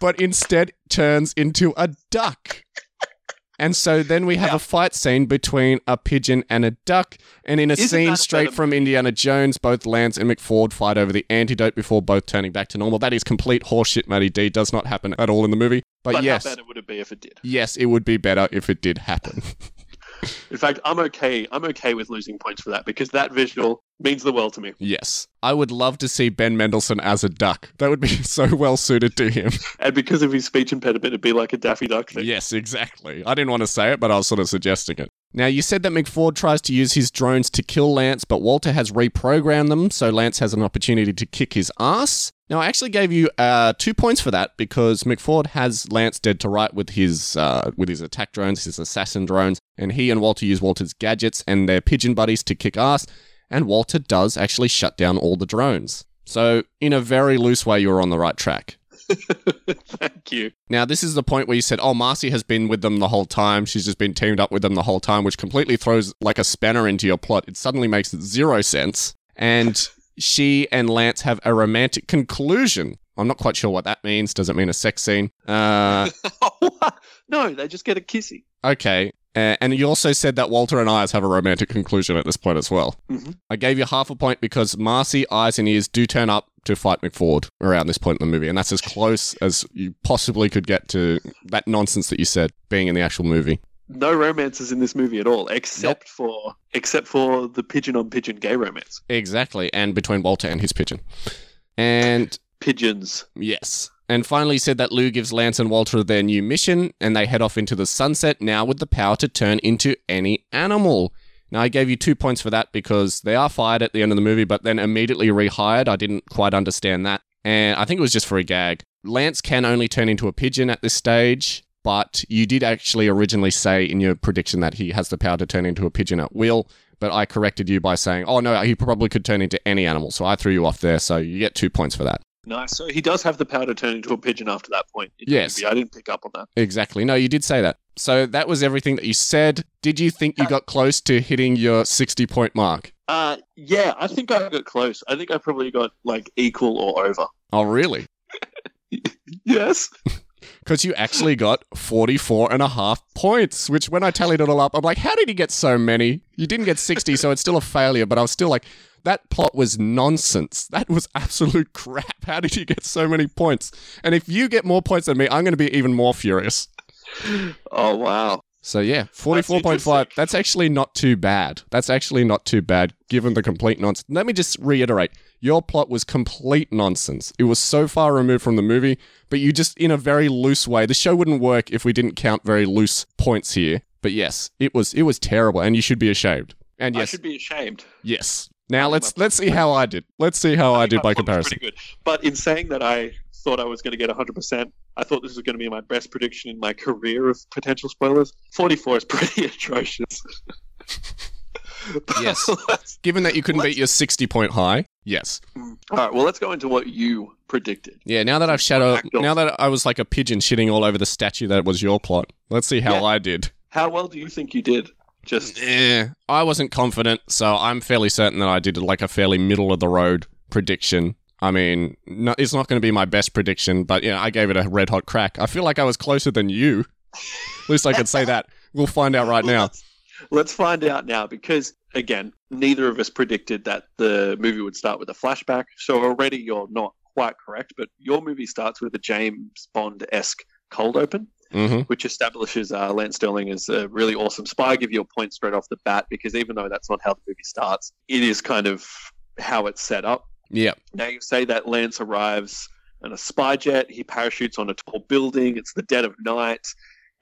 but instead turns into a duck. And so then we have Yeah. a fight scene between a pigeon and a duck. And in a Isn't scene a straight from Indiana Jones, both Lance and McFord fight over the antidote before both turning back to normal. That is complete horseshit, Matty D. Does not happen at all in the movie. But, But yes, how better would it be if it did? yes, it would be better if it did happen. In fact, I'm okay. I'm okay with losing points for that because that visual means the world to me. yes. I would love to see Ben Mendelsohn as a duck. That would be so well suited to him. And because of his speech impediment, it'd be like a Daffy Duck thing. Yes, exactly. I didn't want to say it, but I was sort of suggesting it. Now, you said that McFord tries to use his drones to kill Lance, but Walter has reprogrammed them, so Lance has an opportunity to kick his ass. Now, I actually gave you uh, two points for that because McFord has Lance dead to right with his uh, with his attack drones, his assassin drones, and he and Walter use Walter's gadgets and their pigeon buddies to kick ass. And Walter does actually shut down all the drones. So, in a very loose way, you're on the right track. Thank you. Now, this is the point where you said, oh, Marcy has been with them the whole time. She's just been teamed up with them the whole time, which completely throws like a spanner into your plot. It suddenly makes zero sense. And she and Lance have a romantic conclusion. I'm not quite sure what that means. Does it mean a sex scene? Uh, no, they just get a kissy. okay. Uh, and you also said that Walter and Eyes have a romantic conclusion at this point as well. Mhm. I gave you half a point because Marcy, Eyes, and Ears do turn up to fight McFord around this point in the movie, and that's as close as you possibly could get to that nonsense that you said being in the actual movie. No romances in this movie at all, except for except for the pigeon on pigeon gay romance. Exactly, and between Walter and his pigeon. And Pigeons. yes. And finally said that Lou gives Lance and Walter their new mission, and they head off into the sunset now with the power to turn into any animal. Now, I gave you two points for that because they are fired at the end of the movie, but then immediately rehired. I didn't quite understand that. And I think it was just for a gag. Lance can only turn into a pigeon at this stage, but you did actually originally say in your prediction that he has the power to turn into a pigeon at will. But I corrected you by saying, oh no, he probably could turn into any animal. So I threw you off there. So you get two points for that. Nice. So he does have the power to turn into a pigeon after that point. in Yes. movie. I didn't pick up on that. Exactly. No, you did say that. So that was everything that you said. Did you think you got close to hitting your 60 point mark? Uh, yeah, I think I got close. I think I probably got like equal or over. Oh, really? Yes. because you actually got 44 and a half points, which when I tallied it all up, I'm like, how did he get so many? You didn't get 60, so it's still a failure, but I was still like, that plot was nonsense. That was absolute crap. How did you get so many points? And if you get more points than me, I'm going to be even more furious. Oh wow. So yeah, 44.5. interesting. That's actually not too bad. That's actually not too bad given the complete nonsense. Let me just reiterate. Your plot was complete nonsense. It was so far removed from the movie, but you just in a very loose way. The show wouldn't work if we didn't count very loose points here. But yes, it was it was terrible and you should be ashamed. And yes, I should be ashamed. yes. Now let's let's see how I did. Let's see how I, think did by comparison. Pretty good. But in saying that, I thought I was going to get 100%. I thought this was going to be my best prediction in my career of potential spoilers. 44 is pretty atrocious. Yes. Given that you couldn't beat your 60 point high, yes. Mm. all right. Well, let's go into what you predicted. Yeah, now that I've shadow, now that I was like a pigeon shitting all over the statue that was your plot. Let's see how Yeah. I did. How well do you think you did? Just Eh, I wasn't confident, so I'm fairly certain that I did like a fairly middle of the road prediction. I mean, no, it's not going to be my best prediction, but yeah, I gave it a red hot crack. I feel like I was closer than you. At least I could say that. We'll find out right now. Let's, let's find out now because again, neither of us predicted that the movie would start with a flashback. So already you're not quite correct, but your movie starts with a James Bond esque cold open. Hmm which establishes uh, Lance Sterling as a really awesome spy. I give you a point straight off the bat because even though that's not how the movie starts, it is kind of how it's set up. Yeah, Now you say that Lance arrives in a spy jet. He parachutes on a tall building. It's the dead of night,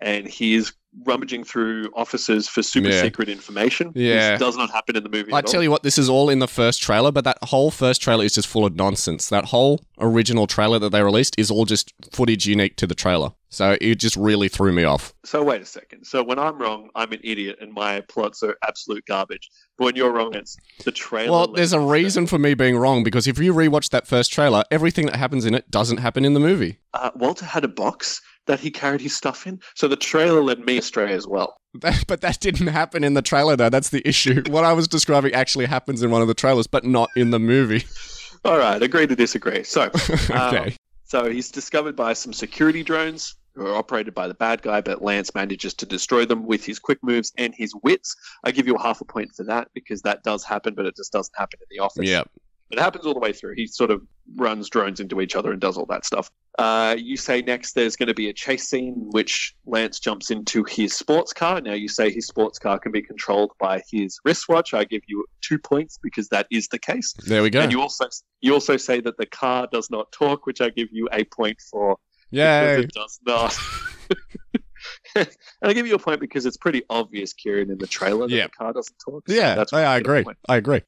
and he is rummaging through offices for super Yeah. secret information. Yeah. This does not happen in the movie. I at all. tell you what, this is all in the first trailer, but that whole first trailer is just full of nonsense. That whole original trailer that they released is all just footage unique to the trailer. So it just really threw me off. So wait a second. So when I'm wrong, I'm an idiot, and my plots are absolute garbage. But when you're wrong, it's the trailer. Well, there's a reason for me being wrong because if you rewatch that first trailer, everything that happens in it doesn't happen in the movie. uh, Walter had a box that he carried his stuff in. So the trailer led me astray as well. That, but that didn't happen in the trailer, though. That's the issue. What I was describing actually happens in one of the trailers, but not in the movie. All right, agree to disagree. So, um, okay. so he's discovered by some security drones who are operated by the bad guy, but Lance manages to destroy them with his quick moves and his wits. I give you a half a point for that because that does happen, but it just doesn't happen in the office. yeah. It happens all the way through. He sort of runs drones into each other and does all that stuff. Uh, you say next there's going to be a chase scene in which Lance jumps into his sports car. Now you say his sports car can be controlled by his wristwatch. I give you two points because that is the case. There we go. And you also you also say that the car does not talk, which I give you a point for Yeah, it does not. and I give you a point because it's pretty obvious, Kieran, in the trailer that Yeah. the car doesn't talk. So Yeah, that's I, I why I give you a agree. I agree.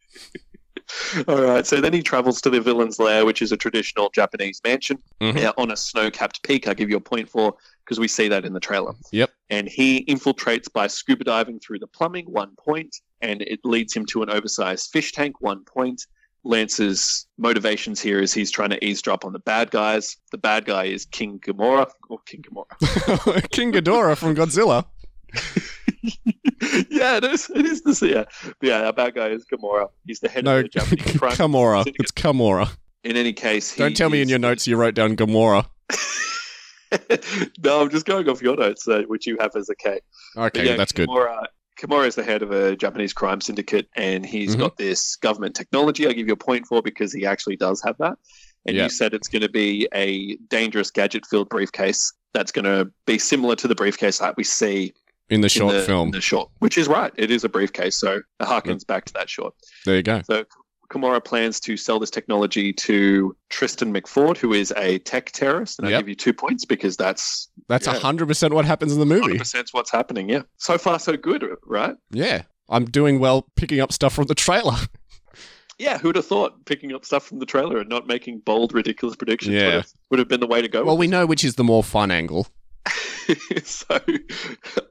All right, so then he travels to the villain's lair, which is a traditional Japanese mansion Mhm. yeah, on a snow-capped peak. I give you a point for because we see that in the trailer. Yep. And he infiltrates by scuba diving through the plumbing, one point, and it leads him to an oversized fish tank, one point. Lance's motivations here is he's trying to eavesdrop on the bad guys. The bad guy is King Gamora, or King Gamora. King Ghidorah from Godzilla. yeah, it is. It is this. Yeah, yeah. Our bad guy is Gamora. He's the head No, of the Japanese crime. Gamora. syndicate. It's Gamora. In any case, he Don't tell me in your notes you wrote down Gamora. no, I'm just going off your notes, uh, which you have as a K. But Okay, yeah, that's good. Kimura, Kimura is the head of a Japanese crime syndicate, and he's Mhm. got this government technology. I'll give you a point for because he actually does have that. And Yeah. you said it's going to be a dangerous gadget-filled briefcase that's going to be similar to the briefcase that we see In the in short the, film. in the short, which is right. It is a briefcase, so it harkens back to that short. There you go. So Kimura plans to sell this technology to Tristan McFord, who is a tech terrorist, and I give you two points because that's That's Yeah. 100% what happens in the movie. 100% what's happening. Yeah, so far so good, right? Yeah. I'm doing well picking up stuff from the trailer. Yeah, who'd have thought picking up stuff from the trailer and not making bold, ridiculous predictions Yeah. would, have, would have been the way to go? Well, we know which is the more fun angle. so,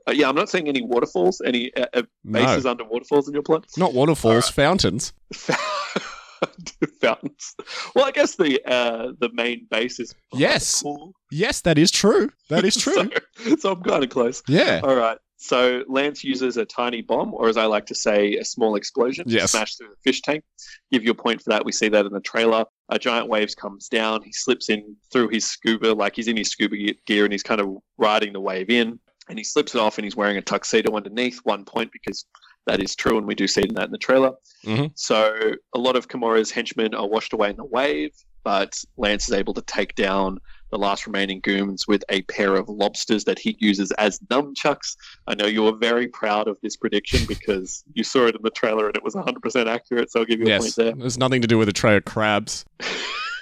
uh, yeah, I'm not seeing any waterfalls, any uh, uh, No. bases under waterfalls in your plot. Not waterfalls, fountains. Fountains. Well, I guess the uh, the main base is Yes. Yes, that is true. That is true. so, so I'm kind of close. yeah. All right. So Lance uses a tiny bomb, or as I like to say, a small explosion Yes. to smash through the fish tank. Give you a point for that. We see that in the trailer. A giant waves comes down. He slips in through his scuba, like he's in his scuba gear and he's kind of riding the wave in. And he slips it off and he's wearing a tuxedo underneath, one point because that is true. And we do see that in the trailer. Mhm. So a lot of Kimura's henchmen are washed away in the wave, but Lance is able to take down the last remaining goons with a pair of lobsters that he uses as nunchucks. I know you were very proud of this prediction because you saw it in the trailer and it was 100% accurate. So I'll give you a Yes. point there. There's nothing to do with a tray of crabs.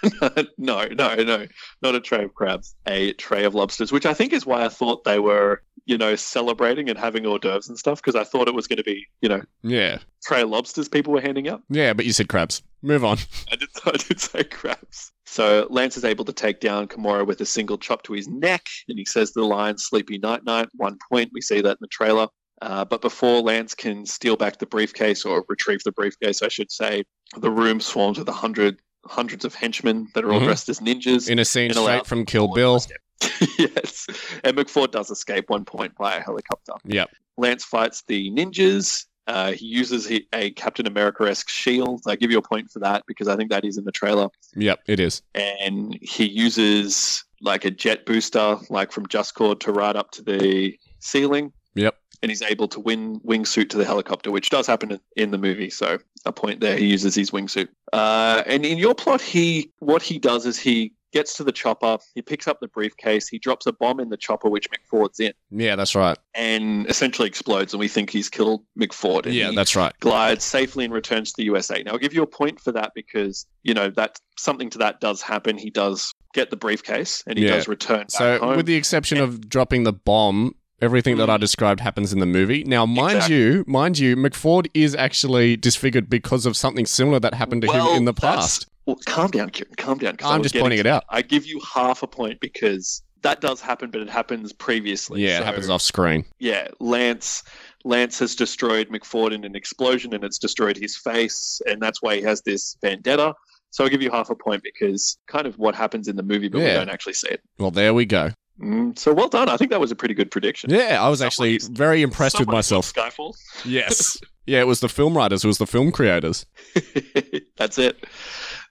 no, no, no, not a tray of crabs, a tray of lobsters, which I think is why I thought they were, you know, celebrating and having hors d'oeuvres and stuff because I thought it was going to be, you know, Yeah. tray of lobsters people were handing out. Yeah, but you said crabs. Move on. I did, I did say crabs. So Lance is able to take down Kimura with a single chop to his neck, and he says the lion, "Sleepy night, night." One point. We see that in the trailer. Uh, but before Lance can steal back the briefcase or retrieve the briefcase, I should say, the room swarms with a hundred hundreds of henchmen that are all Mhm. dressed as ninjas. In a scene straight from Kill Bill. yes, and McFord does escape one point by a helicopter. Yep. Lance fights the ninjas. Uh, he uses a Captain America esque shield. I give you a point for that because I think that is in the trailer. Yep, it is. And he uses like a jet booster, like from Just Cause, to ride up to the ceiling. Yep. And he's able to win wingsuit to the helicopter, which does happen in the movie. So a point there. He uses his wingsuit. Uh, and in your plot, he what he does is he gets to the chopper. He picks up the briefcase. He drops a bomb in the chopper, which McFord's in, Yeah, that's right. and essentially explodes. And we think he's killed McFord. And Yeah, that's right. glides safely and returns to the USA. Now, I'll give you a point for that because you know that something to that does happen. He does get the briefcase and he Yeah. does return back So, home. with the exception of dropping the bomb, everything that I Mm. described happens in the movie. Now, mind Exactly. you, mind you, McFord is actually disfigured because of something similar that happened to Well, him in the past. Well, calm down, Kieran. Calm down. I'm just pointing it out. I give you half a point because that does happen, but it happens previously. Yeah, it happens off screen. Yeah, Lance. Lance has destroyed McFord in an explosion, and it's destroyed his face, and that's why he has this vendetta. So I'll give you half a point because kind of what happens in the movie, but we don't actually see it. Well, there we go. Mm, so well done. I think that was a pretty good prediction. Yeah, I was actually Someone's- very impressed with myself. put Skyfall. Yes. Yeah, it was the film writers, it was the film creators. That's it.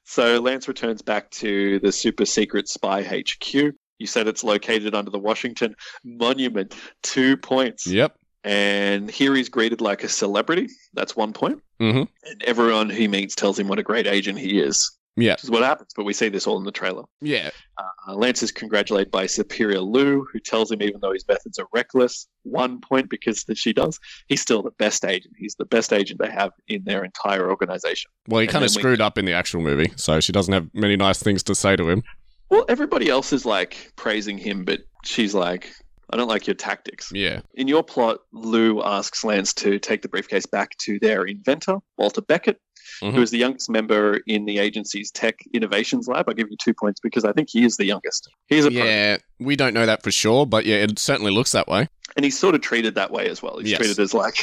So Lance returns back to the super secret spy HQ. You said it's located under the Washington Monument. Two points. Yep. And here he's greeted like a celebrity. That's one point. hmm And everyone he meets tells him what a great agent he is. Yeah. Which is what happens, but we see this all in the trailer. Yeah. Uh, Lance is congratulated by Superior Lou, who tells him even though his methods are reckless, one point because that she does, he's still the best agent. He's the best agent they have in their entire organization. Well, he And kind of then we- screwed up in the actual movie, so she doesn't have many nice things to say to him. Well, everybody else is like praising him, but she's like, I don't like your tactics. Yeah. In your plot, Lou asks Lance to take the briefcase back to their inventor, Walter Beckett, Mhm. who is the youngest member in the agency's tech innovations lab. I'll give you two points because I think he is the youngest. He's a pro, Yeah, we don't know that for sure, but yeah, it certainly looks that way. and he's sort of treated that way as well. He's Yes. treated as like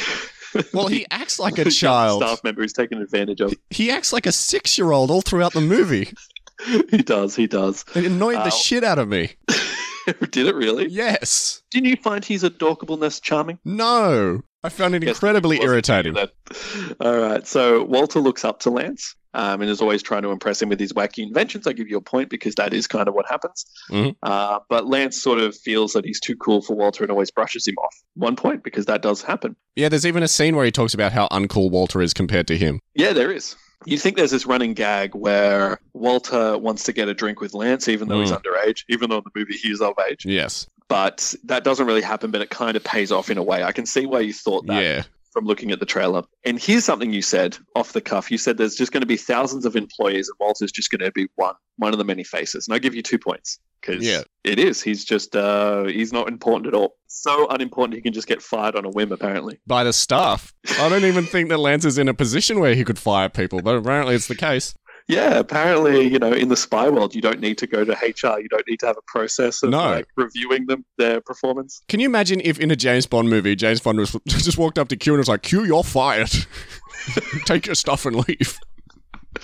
Well, he acts like a child. staff member who's taken advantage of. He acts like a six year old all throughout the movie. he does, he does. It annoyed Uh, the shit out of me. Did it really? Yes. Didn't you find his adorableness charming? No. I found it Yes, incredibly irritating. All right. So Walter looks up to Lance um, and is always trying to impress him with his wacky inventions. I give you a point because that is kind of what happens. Mhm. Uh, but Lance sort of feels that he's too cool for Walter and always brushes him off. One point because that does happen. Yeah, there's even a scene where he talks about how uncool Walter is compared to him. Yeah, there is. You think there's this running gag where Walter wants to get a drink with Lance, even though he's Mm. underage, even though in the movie he is of age. Yes. But that doesn't really happen, but it kind of pays off in a way. I can see why you thought that. Yeah. from looking at the trailer. And here's something you said off the cuff. You said there's just going to be thousands of employees, and Walter's just going to be one, one of the many faces. And I give you two points because Yeah. it is. He's just uh, he's not important at all. So unimportant he can just get fired on a whim. Apparently, By the staff. I don't even think that Lance is in a position where he could fire people, but apparently it's the case. yeah. Apparently, you know, in the spy world, you don't need to go to HR. You don't need to have a process of No. like reviewing them their performance. Can you imagine if in a James Bond movie, James Bond was just walked up to Q and was like, Q, you're fired. Take your stuff and leave.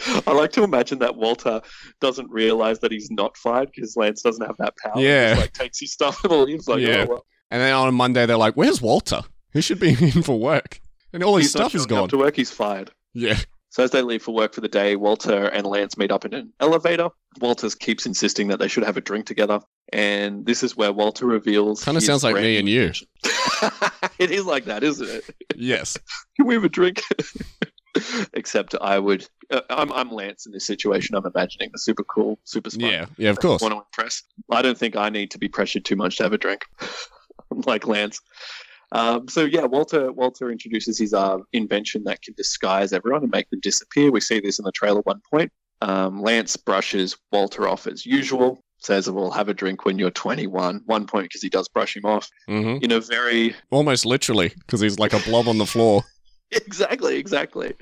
I like to imagine that Walter doesn't realize that he's not fired because Lance doesn't have that power. He Yeah. just, like takes his stuff and leaves. Like, Yeah. oh, well. And then on a Monday, they're like, where's Walter? He should be in for work. And all his he's stuff is gone. to work. He's fired. Yeah. So as they leave for work for the day, Walter and Lance meet up in an elevator. Walter keeps insisting that they should have a drink together, and this is where Walter reveals. Kind of sounds like me and you. it is like that, isn't it? Yes. Can we have a drink? Except I would. Uh, I'm, I'm Lance in this situation. I'm imagining the super cool, super smart. Yeah. Yeah. Of course. Want to impress? I don't think I need to be pressured too much to have a drink. like Lance. Um, so yeah, Walter Walter introduces his uh, invention that can disguise everyone and make them disappear. We see this in the trailer at one point. Um, Lance brushes Walter off as usual. Says, "We'll have a drink when you're 21." One point because he does brush him off hmm in a very Almost literally, because he's like a blob on the floor. exactly, exactly.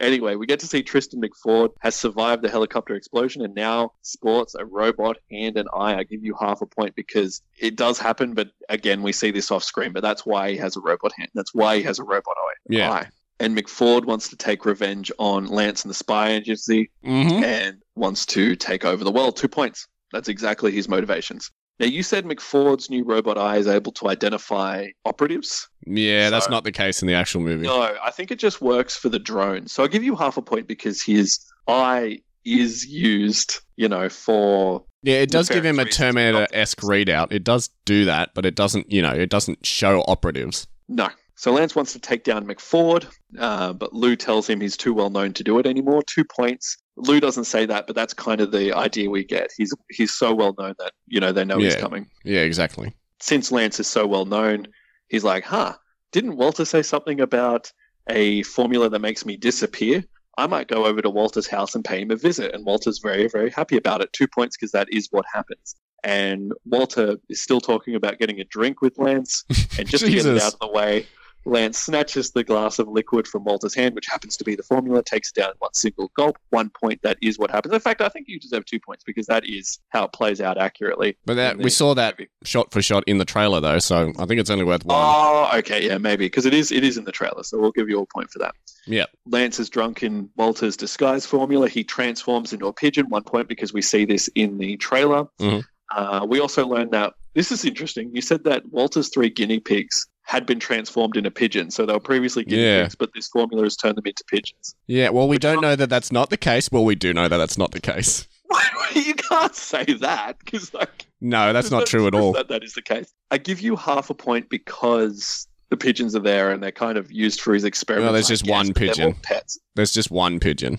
Anyway, we get to see Tristan McFord has survived the helicopter explosion and now sports a robot hand and eye. I give you half a point because it does happen, but again, we see this off screen. But that's why he has a robot hand. That's why he has a robot eye. Yeah. eye. And McFord wants to take revenge on Lance and the spy agency hmm and wants to take over the world. Two points. That's exactly his motivations. Now, you said McFord's new robot eye is able to identify operatives. Yeah, that's not the case in the actual movie. No, I think it just works for the drone. So I'll give you half a point because his eye is used, you know, for Yeah, it does give him a Terminator esque readout. It does do that, but it doesn't, you know, it doesn't show operatives. no. So Lance wants to take down McFord, uh, but Lou tells him he's too well known to do it anymore. Two points. Lou doesn't say that, but that's kind of the idea we get. He's he's so well known that you know they know he's coming. Yeah, exactly. Since Lance is so well known, he's like, "Huh? Didn't Walter say something about a formula that makes me disappear?" I might go over to Walter's house and pay him a visit. And Walter's very, very happy about it. Two points because that is what happens. And Walter is still talking about getting a drink with Lance. And just to get it out of the way, Lance snatches the glass of liquid from Walter's hand, which happens to be the formula, takes it down in one single gulp. One point, that is what happens. In fact, I think you deserve two points because that is how it plays out accurately. But that we saw that movie. shot for shot in the trailer though, so I think it's only worth one. Oh, okay, yeah, maybe because it is it is in the trailer, so we'll give you a point for that. Yeah. Lance is drunk in Walter's disguise formula. He transforms into a pigeon. One point because we see this in the trailer. Mhm. Uh, we also learned that this is interesting. You said that Walter's three guinea pigs had been transformed into pigeons, so they were previously guinea Yeah. pigs, but this formula has turned them into pigeons. Yeah, well, we Which don't know that that's not the case. Well, we do know that that's not the case. you can't say that because like No, that's not no true at all. That, that is the case. I give you half a point because the pigeons are there and they're kind of used for his experiments. No, there's just one pigeon. Pets. There's just one pigeon.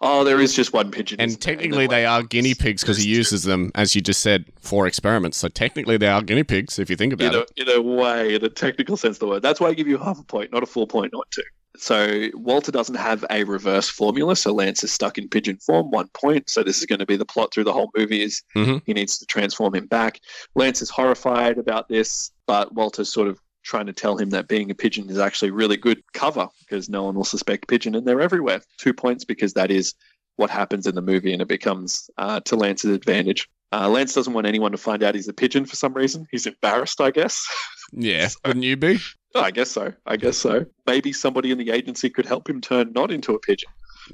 Oh, there is just one pigeon. And technically, they are guinea pigs because he uses them, as you just said, for experiments. So technically, they are guinea pigs if you think about in it. in a way, in a technical sense of the word. That's why I give you half a point, not a full point, not two. So Walter doesn't have a reverse formula, so Lance is stuck in pigeon form, one point. So this is going to be the plot through the whole movie is Mhm. he needs to transform him back. Lance is horrified about this, but Walter's sort of trying to tell him that being a pigeon is actually really good cover because no one will suspect pigeon and they're everywhere. Two points because that is what happens in the movie and it becomes uh, to Lance's advantage. Uh, Lance doesn't want anyone to find out he's a pigeon for some reason. He's embarrassed, I guess. Yeah, wouldn't you be? Oh, I guess so. I guess so. Maybe somebody in the agency could help him turn not into a pigeon.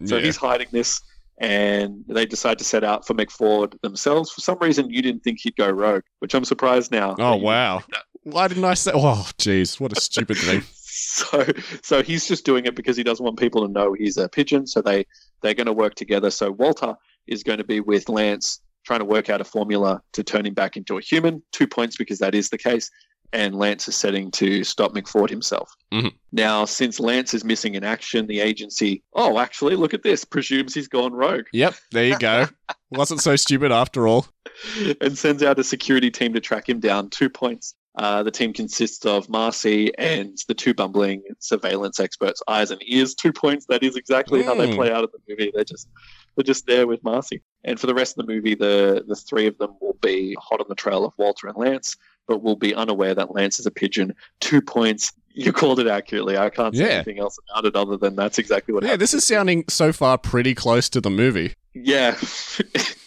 So yeah. he's hiding this, and they decide to set out for McFord themselves. For some reason, you didn't think he'd go rogue, which I'm surprised now. Oh wow! Why didn't I say? Oh, jeez, what a stupid thing. So, so he's just doing it because he doesn't want people to know he's a pigeon. So they they're going to work together. So Walter is going to be with Lance, trying to work out a formula to turn him back into a human. Two points because that is the case. And Lance is setting to stop McFord himself. Mhm. Now, since Lance is missing in action, the agency, oh, actually, look at this, presumes he's gone rogue Yep, there you go. Wasn't so stupid after all. and sends out a security team to track him down. Two points. Uh, the team consists of Marcy and the two bumbling surveillance experts, eyes and ears. Two points. That is exactly how they Mm. play out in the movie. They're just they're just there with Marcy. And for the rest of the movie, the the three of them will be hot on the trail of Walter and Lance, but will be unaware that Lance is a pigeon. Two points. You called it accurately. I can't say Yeah. anything else about it other than that's exactly what Yeah, happened. this is sounding so far pretty close to the movie. Yeah,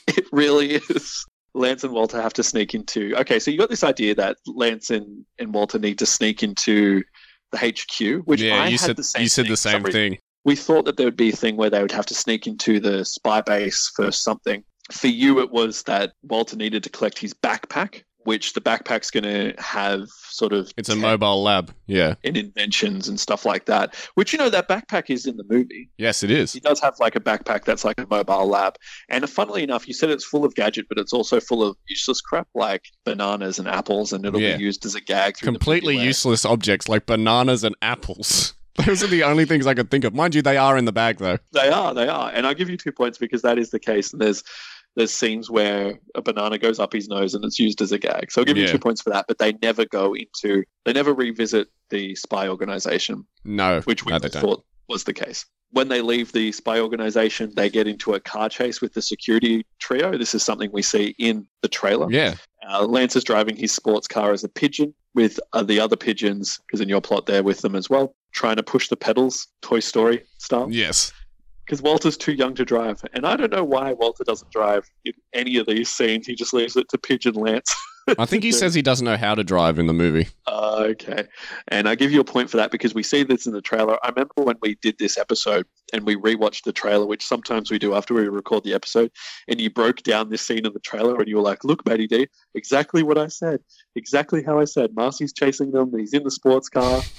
it really is. Lance and Walter have to sneak into. Okay, so you got this idea that Lance and, and Walter need to sneak into the HQ, which yeah, I you had said the same. you said thing. the same thing. We thought that there would be a thing where they would have to sneak into the spy base for something. For you, it was that Walter needed to collect his backpack, which the backpack's going to have sort of It's a mobile lab. Yeah. and inventions and stuff like that. Which you know that backpack is in the movie. Yes, it is. He does have like a backpack that's like a mobile lab. And uh, funnily enough, you said it's full of gadget, but it's also full of useless crap like bananas and apples, and it'll Yeah. be used as a gag. Through Completely useless objects like bananas and apples. Those are the only things I could think of. Mind you, they are in the bag though. They are, they are, and I'll give you two points because that is the case. And there's there's scenes where a banana goes up his nose and it's used as a gag. So I'll give Yeah. you two points for that. But they never go into, they never revisit the spy organization, No, which we no, they don't. thought was the case. When they leave the spy organization, they get into a car chase with the security trio. This is something we see in the trailer. Yeah, Uh, Lance is driving his sports car as a pigeon with uh, the other pigeons, because in your plot there with them as well, trying to push the pedals, Toy Story style yes. Because Walter's too young to drive. And I don't know why Walter doesn't drive in any of these scenes. He just leaves it to Pigeon Lance. I think he says he doesn't know how to drive in the movie. Uh, okay. And I give you a point for that because we see this in the trailer. I remember when we did this episode and we rewatched the trailer, which sometimes we do after we record the episode, and you broke down this scene in the trailer and you were like, look, Matty D, exactly what I said. Exactly how I said. Marcy's chasing them. He's in the sports car.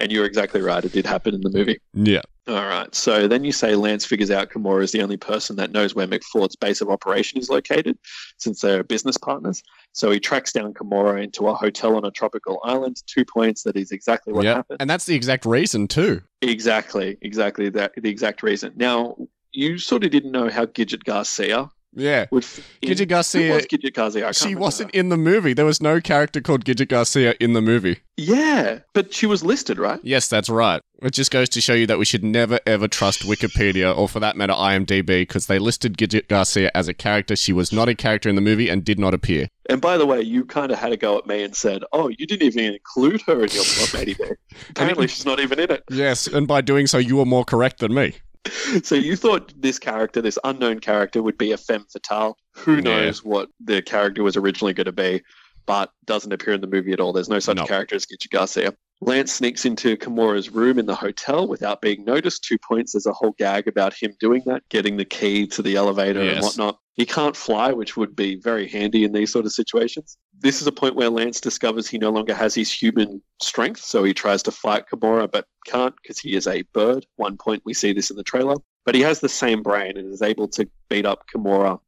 And you're exactly right. It did happen in the movie. Yeah. All right. So then you say Lance figures out Kimura is the only person that knows where McFord's base of operation is located, since they're business partners. So he tracks down Kimura into a hotel on a tropical island. Two points. That is exactly what yeah. happened. And that's the exact reason too. Exactly. Exactly. That the exact reason. Now you sort of didn't know how Gidget Garcia Yeah. would. Fit in. Gidget Garcia was Gidget Garcia? She wasn't her. in the movie. There was no character called Gidget Garcia in the movie. Yeah, but she was listed, right? Yes, that's right. It just goes to show you that we should never ever trust Wikipedia or for that matter IMDb because they listed Gidget Garcia as a character. She was not a character in the movie and did not appear. And by the way, you kind of had a go at me and said, "Oh, you didn't even include her in your plot, Matty Bear. Apparently, she's not even in it." Yes, and by doing so, you were more correct than me. So you thought this character, this unknown character, would be a femme fatale. Who Yeah. knows what the character was originally going to be, but doesn't appear in the movie at all. There's no such No. character as Gidget Garcia. Lance sneaks into Kimura's room in the hotel without being noticed. Two points. There's a whole gag about him doing that, getting the key to the elevator and whatnot. He can't fly, which would be very handy in these sort of situations. This is a point where Lance discovers he no longer has his human strength, so he tries to fight Kimura but can't because he is a bird. One point we see this in the trailer. But he has the same brain and is able to beat up Kimura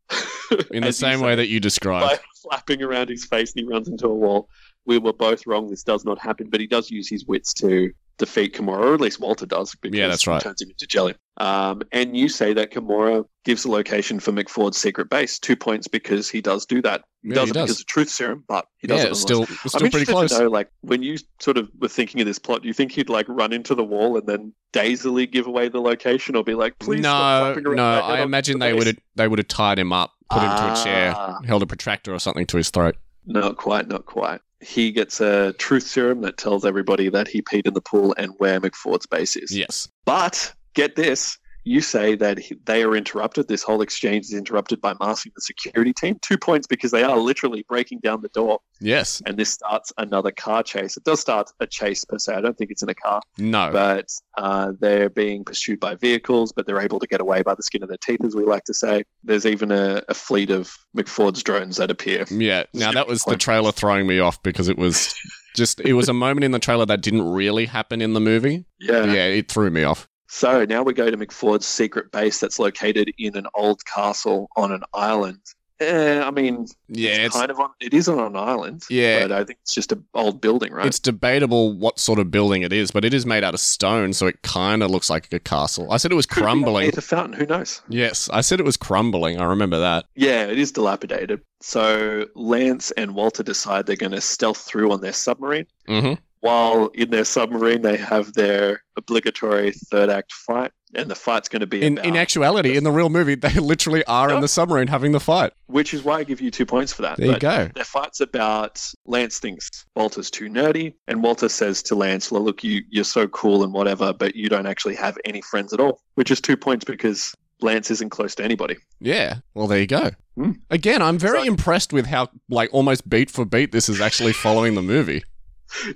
In the same way that you by described. flapping around his face and he runs into a wall. We were both wrong. This does not happen, but he does use his wits to defeat Kimura, or at least Walter does. Because Yeah, that's he right. turns him into jelly. Um, and you say that Kimura gives the location for McFord's secret base. Two points because he does do that. He Yeah, does he it does. because of truth serum, but he does yeah, it it's still, it's I'm pretty interested close. to know, like, when you sort of were thinking of this plot, do you think he'd like run into the wall and then dazily give away the location, or be like, "Please no, no. I imagine the they would have they would have tied him up, put him to a chair, Ah. held a protractor or something to his throat. Not quite, not quite. He gets a truth serum that tells everybody that he peed in the pool and where McFord's base is. Yes. But get this. You say that they are interrupted. This whole exchange is interrupted by masking the security team. Two points because they are literally breaking down the door, Yes. and this starts another car chase. It does start a chase per se. I don't think it's in a car, No. but uh, they're being pursued by vehicles, but they're able to get away by the skin of their teeth, as we like to say. There's even a, a fleet of McFord's drones that appear. Yeah. Now that was the trailer throwing me off because it was just it was a moment in the trailer that didn't really happen in the movie. Yeah. Yeah, it threw me off. So now we go to McFord's secret base that's located in an old castle on an island. Eh, I mean, Yeah, it's, it's kind of on. It is on an island. Yeah. but I think it's just an old building, right? it's debatable what sort of building it is, but it is made out of stone, so it kind of looks like a castle. I said it was crumbling. underneath a fountain. Who knows? Yes, I said it was crumbling. I remember that. Yeah, it is dilapidated. So Lance and Walter decide they're going to stealth through on their submarine. hmm While in their submarine, they have their obligatory third act fight, and the fight's going to be In in actuality, in the real movie, they literally are in the submarine having the fight. which is why I give you two points for that. There you go. Their fight's about Lance thinks Walter's too nerdy, and Walter says to Lance, "Well, look, you you're so cool and whatever, but you don't actually have any friends at all." Which is two points because Lance isn't close to anybody. Yeah. Well, there you go. Hmm. Again, I'm very So- impressed with how like almost beat for beat this is actually following the movie.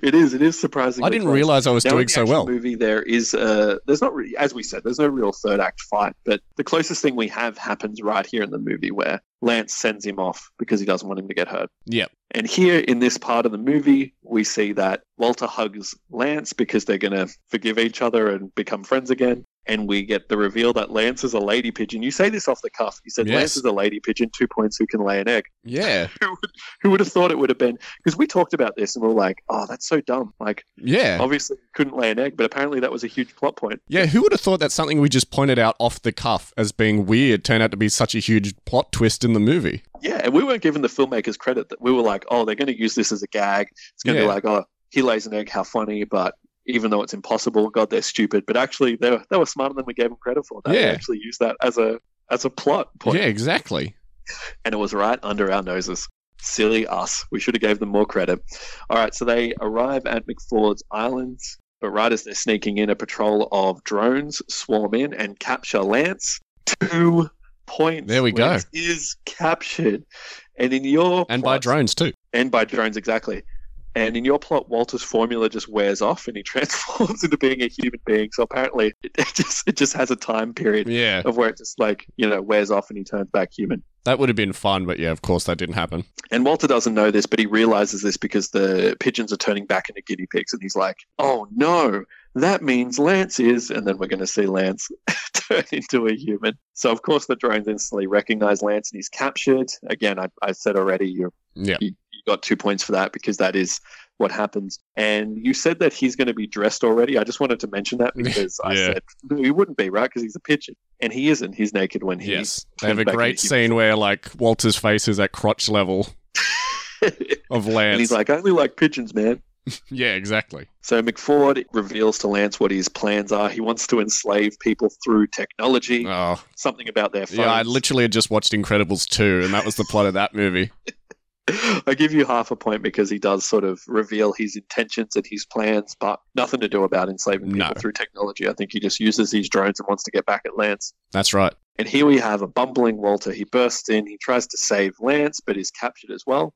It is. It is surprising. I didn't realize I was Now, doing so well. Movie, there is uh there's not really, as we said, there's no real third act fight, but the closest thing we have happens right here in the movie where Lance sends him off because he doesn't want him to get hurt. Yep. And here in this part of the movie, we see that Walter hugs Lance because they're going to forgive each other and become friends again. And we get the reveal that Lance is a lady pigeon. You say this off the cuff. You said Yes. Lance is a lady pigeon, two points who can lay an egg. Yeah. Who would, who would have thought it would have been? Because we talked about this and we are like, oh, that's so dumb. Like, Yeah. obviously couldn't lay an egg, but apparently that was a huge plot point. Yeah, who would have thought that something we just pointed out off the cuff as being weird turned out to be such a huge plot twist in the movie? Yeah, and we weren't giving the filmmakers credit that we were like, oh, they're going to use this as a gag. It's going to Yeah. be like, oh, he lays an egg, how funny, but even though it's impossible, God, they're stupid. But actually, they were, they were smarter than we gave them credit for. They Yeah. actually used that as a as a plot point, Yeah, exactly. and it was right under our noses. Silly us. We should have gave them more credit. All right, so they arrive at McFord's Islands, but right as they're sneaking in, a patrol of drones swarm in and capture Lance. Two points. There we go. Is captured, and in your And by drones too. and by drones exactly. And in your plot, Walter's formula just wears off, and he transforms into being a human being. So apparently, it, it just it just has a time period Yeah. of where it just like you know wears off, and he turns back human. That would have been fun, but yeah, of course that didn't happen. And Walter doesn't know this, but he realizes this because the pigeons are turning back into guinea pigs, and he's like, "Oh no, that means Lance is." And then we're going to see Lance turn into a human. So of course the drones instantly recognize Lance, and he's captured. Again, I, I said already, you're Yeah. you, you got two points for that because that is what happens. And you said that he's going to be dressed already. I just wanted to mention that because I said no, he wouldn't be right because he's a pigeon, and he isn't. He's naked when he. Yes. They have a great scene where like Walter's face is at crotch level of Lance. and he's like, I only like pigeons, man. yeah, exactly. So McFord reveals to Lance what his plans are. He wants to enslave people through technology, Oh, something about their phones. yeah, I literally had just watched Incredibles 2 and that was the plot of that movie. I give you half a point because he does sort of reveal his intentions and his plans, but nothing to do about enslaving people No. through technology. I think he just uses these drones and wants to get back at Lance. That's right. And here we have a bumbling Walter. He bursts in, he tries to save Lance, but is captured as well.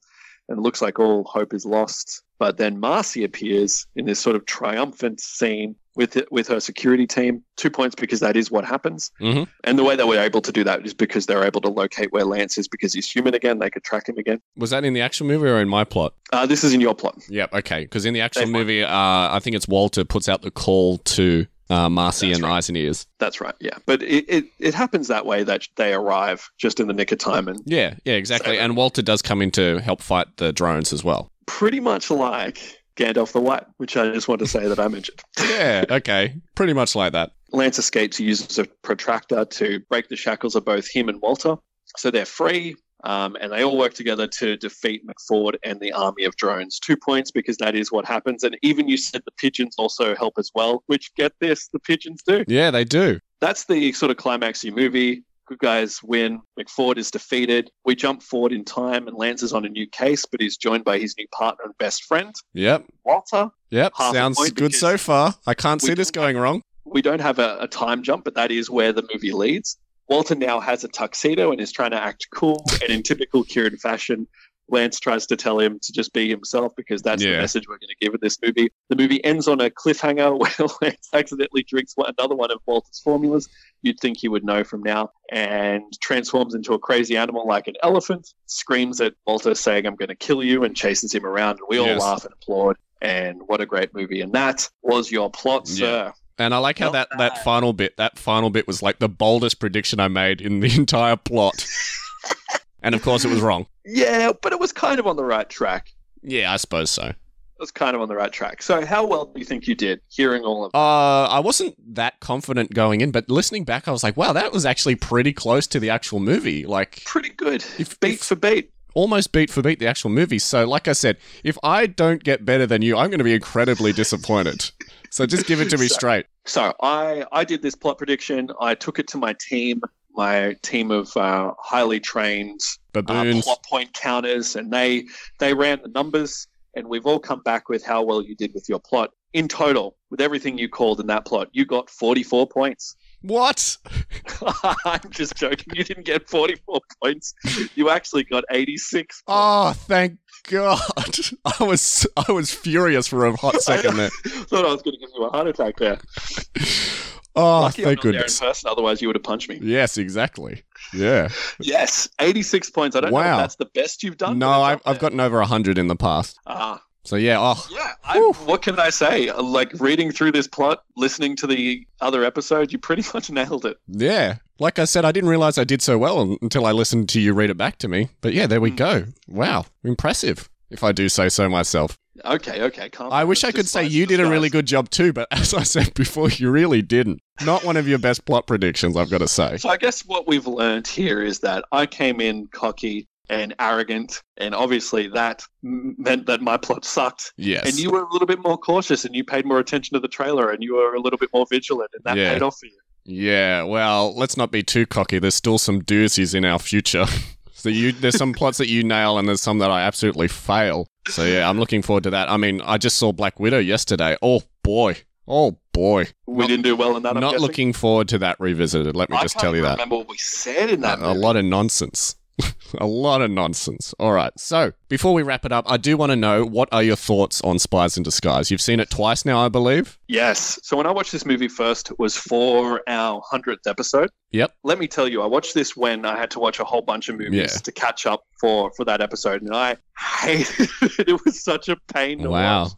And it looks like all hope is lost. But then Marcy appears in this sort of triumphant scene with with her security team. Two points because that is what happens. Mhm. And the way they were able to do that is because they're able to locate where Lance is because he's human again. They could track him again. Was that in the actual movie or in my plot? Uh, this is in your plot. Yep, okay. Because in the actual one. movie, uh, I think it's Walter puts out the call to uh, Marcy That's and right. Eyes and Ears. That's right. Yeah, but it, it, it happens that way that they arrive just in the nick of time and Yeah, yeah, exactly. So- and Walter does come in to help fight the drones as well. Pretty much like Gandalf the White, which I just want to say that I mentioned. Yeah, okay. Pretty much like that. Lance escapes, uses a protractor to break the shackles of both him and Walter. So they're free, um, and they all work together to defeat McFord and the army of drones. Two points because that is what happens. And even you said the pigeons also help as well, which get this, the pigeons do. Yeah, they do. That's the sort of climax of your movie. Good guys win. McFord is defeated. We jump forward in time, and Lance is on a new case, but he's joined by his new partner and best friend, Yep, Walter. yep. Half Sounds good so far. I can't see this don't have- going wrong. we don't have a, a time jump, but that is where the movie leads. Walter now has a tuxedo and is trying to act cool. And in typical Kieran fashion, Lance tries to tell him to just be himself because that's the message we're going to give in this movie. The movie ends on a cliffhanger where Lance accidentally drinks one, another one of Walter's formulas. You'd think he would know from now, and transforms into a crazy animal like an elephant. Screams at Walter, saying, "I'm going to kill you," and chases him around. And we all Yes. laugh and applaud. And what a great movie! And that was your plot, Yeah. sir. And I like how Not that, that final bit, that final bit was like the boldest prediction I made in the entire plot. and of course it was wrong. Yeah, but it was kind of on the right track. Yeah, I suppose so. It was kind of on the right track. So, how well do you think you did hearing all of Uh, I wasn't that confident going in, but listening back, I was like, wow, that was actually pretty close to the actual movie. Like, Pretty good. If- beat if- for beat. almost beat for beat the actual movie. So, like I said, if I don't get better than you, I'm going to be incredibly disappointed. So, just give it to me So- straight. So, I I did this plot prediction. I took it to my team, my team of uh, highly trained uh, Baboons. plot point counters, and they they ran the numbers, and we've all come back with how well you did with your plot. In total, with everything you called in that plot, you got 44 points. What? I'm just joking. You didn't get 44 points. You actually got 86. Oh, thank God, I was I was furious for a hot second there. Thought I was going to give you a heart attack there. Oh, Lucky I'm thank not there in goodness. person, otherwise you would have punched me. Yes, exactly. Yeah. Yes, 86 points. I don't know Wow. if that's the best you've done. No, I've, I've gotten over 100 in the past. Ah, So, yeah. Oh, yeah. I, what can I say? Like reading through this plot, listening to the other episode, you pretty much nailed it. yeah. Like I said, I didn't realize I did so well until I listened to you read it back to me. But yeah, there we Mm. go. Wow. Impressive, if I do say so myself. Okay, okay. Calm I wish I could say you did a really good job too, but as I said before, you really didn't. Not one of your best plot predictions, I've got to say. So I guess what we've learned here is that I came in cocky and arrogant, and obviously that m- meant that my plot sucked. Yes. And you were a little bit more cautious, and you paid more attention to the trailer, and you were a little bit more vigilant, and that Yeah. paid off for you. Yeah, well, let's not be too cocky. There's still some doozies in our future. so you, there's some plots that you nail, and there's some that I absolutely fail. So yeah, I'm looking forward to that. I mean, I just saw Black Widow yesterday. Oh boy, oh boy. We didn't do well in that. I'm Not guessing. looking forward to that revisited. Let me I just tell you that. Remember what we said in that. A, a movie. lot of nonsense. a lot of nonsense. All right. So before we wrap it up, I do want to know what are your thoughts on Spies in Disguise? You've seen it twice now, I believe. Yes. So when I watched this movie first, it was for our hundredth episode. Yep. Let me tell you, I watched this when I had to watch a whole bunch of movies Yeah. to catch up for for that episode, and I hated it. It was such a pain to Wow. watch.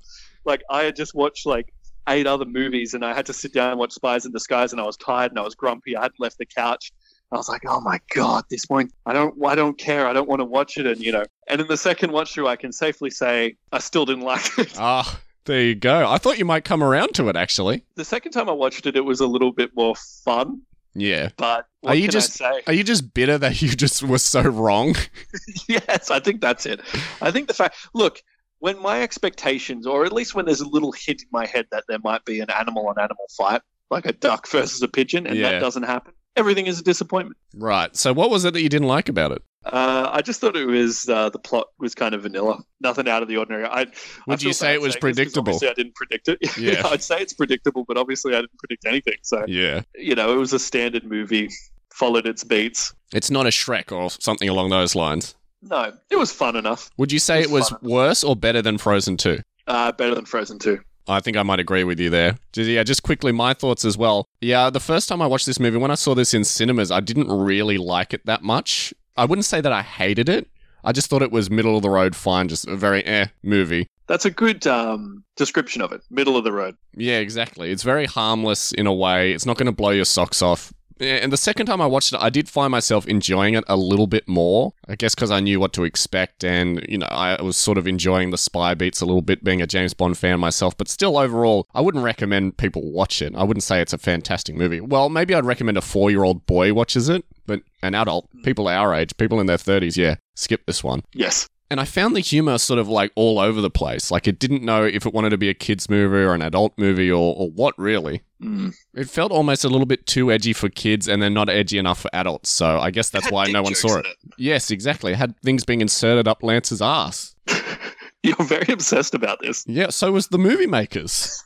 Like I had just watched like eight other movies, and I had to sit down and watch Spies in Disguise, and I was tired and I was grumpy. I hadn't left the couch. I was like, "Oh my god, this one! I don't, I don't care. I don't want to watch it." And you know, and in the second watch through, I can safely say I still didn't like it. Ah, there you go. I thought you might come around to it actually. the second time I watched it, it was a little bit more fun. Yeah. But what Are you just- I say? Are you just bitter that you just were so wrong? yes, I think that's it. I think the fact, look, when my expectations, or at least when there's a little hint in my head that there might be an animal on animal fight, like a duck versus a pigeon, and Yeah. that doesn't happen, everything is a disappointment. Right. So what was it that you didn't like about it? Uh, I just thought it was uh, the plot was kind of vanilla, nothing out of the ordinary. I, I Would you say it was saying this 'cause predictable? Obviously, I didn't predict it. Yeah. I'd say it's predictable, but obviously, I didn't predict anything. So Yeah. you know, it was a standard movie, followed its beats. It's not a Shrek or something along those lines. No, it was fun enough. Would you say It's it was worse or better than Frozen 2? Uh, better than Frozen 2. I think I might agree with you there. Yeah, just quickly, my thoughts as well. Yeah, the first time I watched this movie, when I saw this in cinemas, I didn't really like it that much. I wouldn't say that I hated it. I just thought it was middle of the road fine, just a very eh movie. That's a good um, description of it. Middle of the road. Yeah, exactly. It's very harmless in a way. It's not going to blow your socks off. And the second time I watched it, I did find myself enjoying it a little bit more. I guess because I knew what to expect, and you know, I was sort of enjoying the spy beats a little bit, being a James Bond fan myself. But still, overall, I wouldn't recommend people watch it. I wouldn't say it's a fantastic movie. Well, maybe I'd recommend a four-year-old boy watches it, but an adult, people our age, people in their thirties, yeah, skip this one. Yes. And I found the humor sort of like all over the place. Like it didn't know if it wanted to be a kids movie or an adult movie or, or what really. Mm. It felt almost a little bit too edgy for kids and then not edgy enough for adults. So I guess that's why no one saw in it. Yes, exactly. It had things being inserted up Lance's ass. You're very obsessed about this. Yeah, so was the movie makers.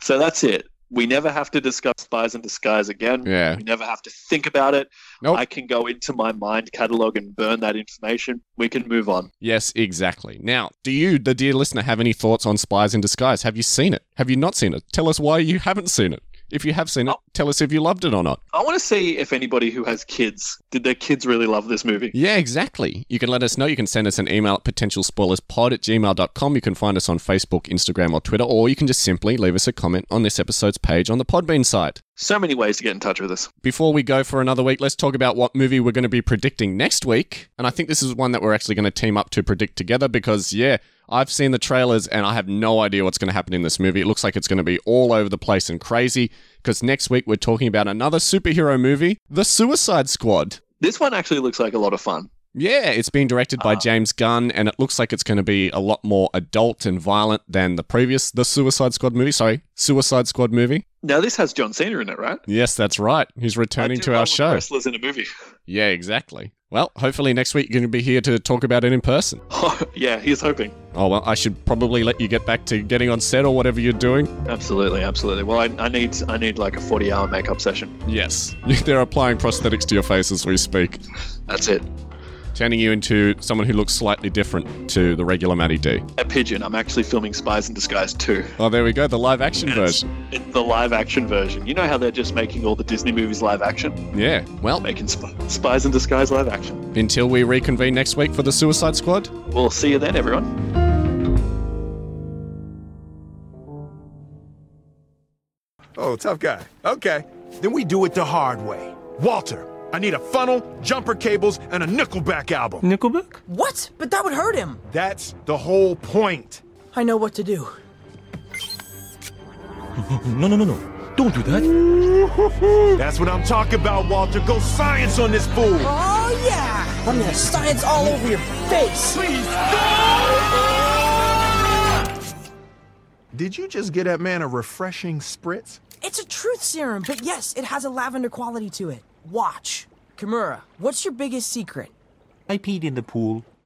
So that's it. We never have to discuss Spies in Disguise again. Yeah. We never have to think about it. Nope. I can go into my mind catalog and burn that information. We can move on. Yes, exactly. Now, do you, the dear listener, have any thoughts on Spies in Disguise? Have you seen it? Have you not seen it? Tell us why you haven't seen it. If you have seen it, Oh. tell us if you loved it or not. I want to see if anybody who has kids, did their kids really love this movie? Yeah, exactly. You can let us know. You can send us an email at potentialspoilerspod at gmail.com. You can find us on Facebook, Instagram, or Twitter, or you can just simply leave us a comment on this episode's page on the Podbean site. So many ways to get in touch with us. Before we go for another week, let's talk about what movie we're going to be predicting next week. And I think this is one that we're actually going to team up to predict together because, yeah, I've seen the trailers and I have no idea what's going to happen in this movie. It looks like it's going to be all over the place and crazy because next week we're talking about another superhero movie, The Suicide Squad. This one actually looks like a lot of fun. Yeah, it's being directed by Ah. James Gunn, and it looks like it's going to be a lot more adult and violent than the previous The Suicide Squad movie. Sorry, Suicide Squad movie. Now this has John Cena in it, right? Yes, that's right. He's returning I do to our show. Wrestlers in a movie. Yeah, exactly. Well, hopefully next week you're going to be here to talk about it in person. yeah, he's hoping. Oh, well, I should probably let you get back to getting on set or whatever you're doing. Absolutely, absolutely. Well, I, I need I need like a forty-hour makeup session. Yes. They're applying prosthetics to your face as we speak. That's it. Turning you into someone who looks slightly different to the regular Matty D. A pigeon. I'm actually filming Spies in Disguise too. Oh, there we go, the live action version. It's the live action version. You know how they're just making all the Disney movies live action? Yeah. Well, Making Sp- Spies in Disguise live action. until we reconvene next week for the Suicide Squad, We'll see you then, everyone. Oh, tough guy. Okay. Then we do it the hard way. Walter, I need a funnel, jumper cables, and a Nickelback album. Nickelback? What? But that would hurt him. That's the whole point. I know what to do. No, no, no, no. Don't do that. That's what I'm talking about, Walter. Go science on this fool. Oh, yeah! I'm gonna science all over your face. Please, Did you just get that man a refreshing spritz? It's a truth serum, but yes, it has a lavender quality to it. Watch. Kimura, what's your biggest secret? I peed in the pool.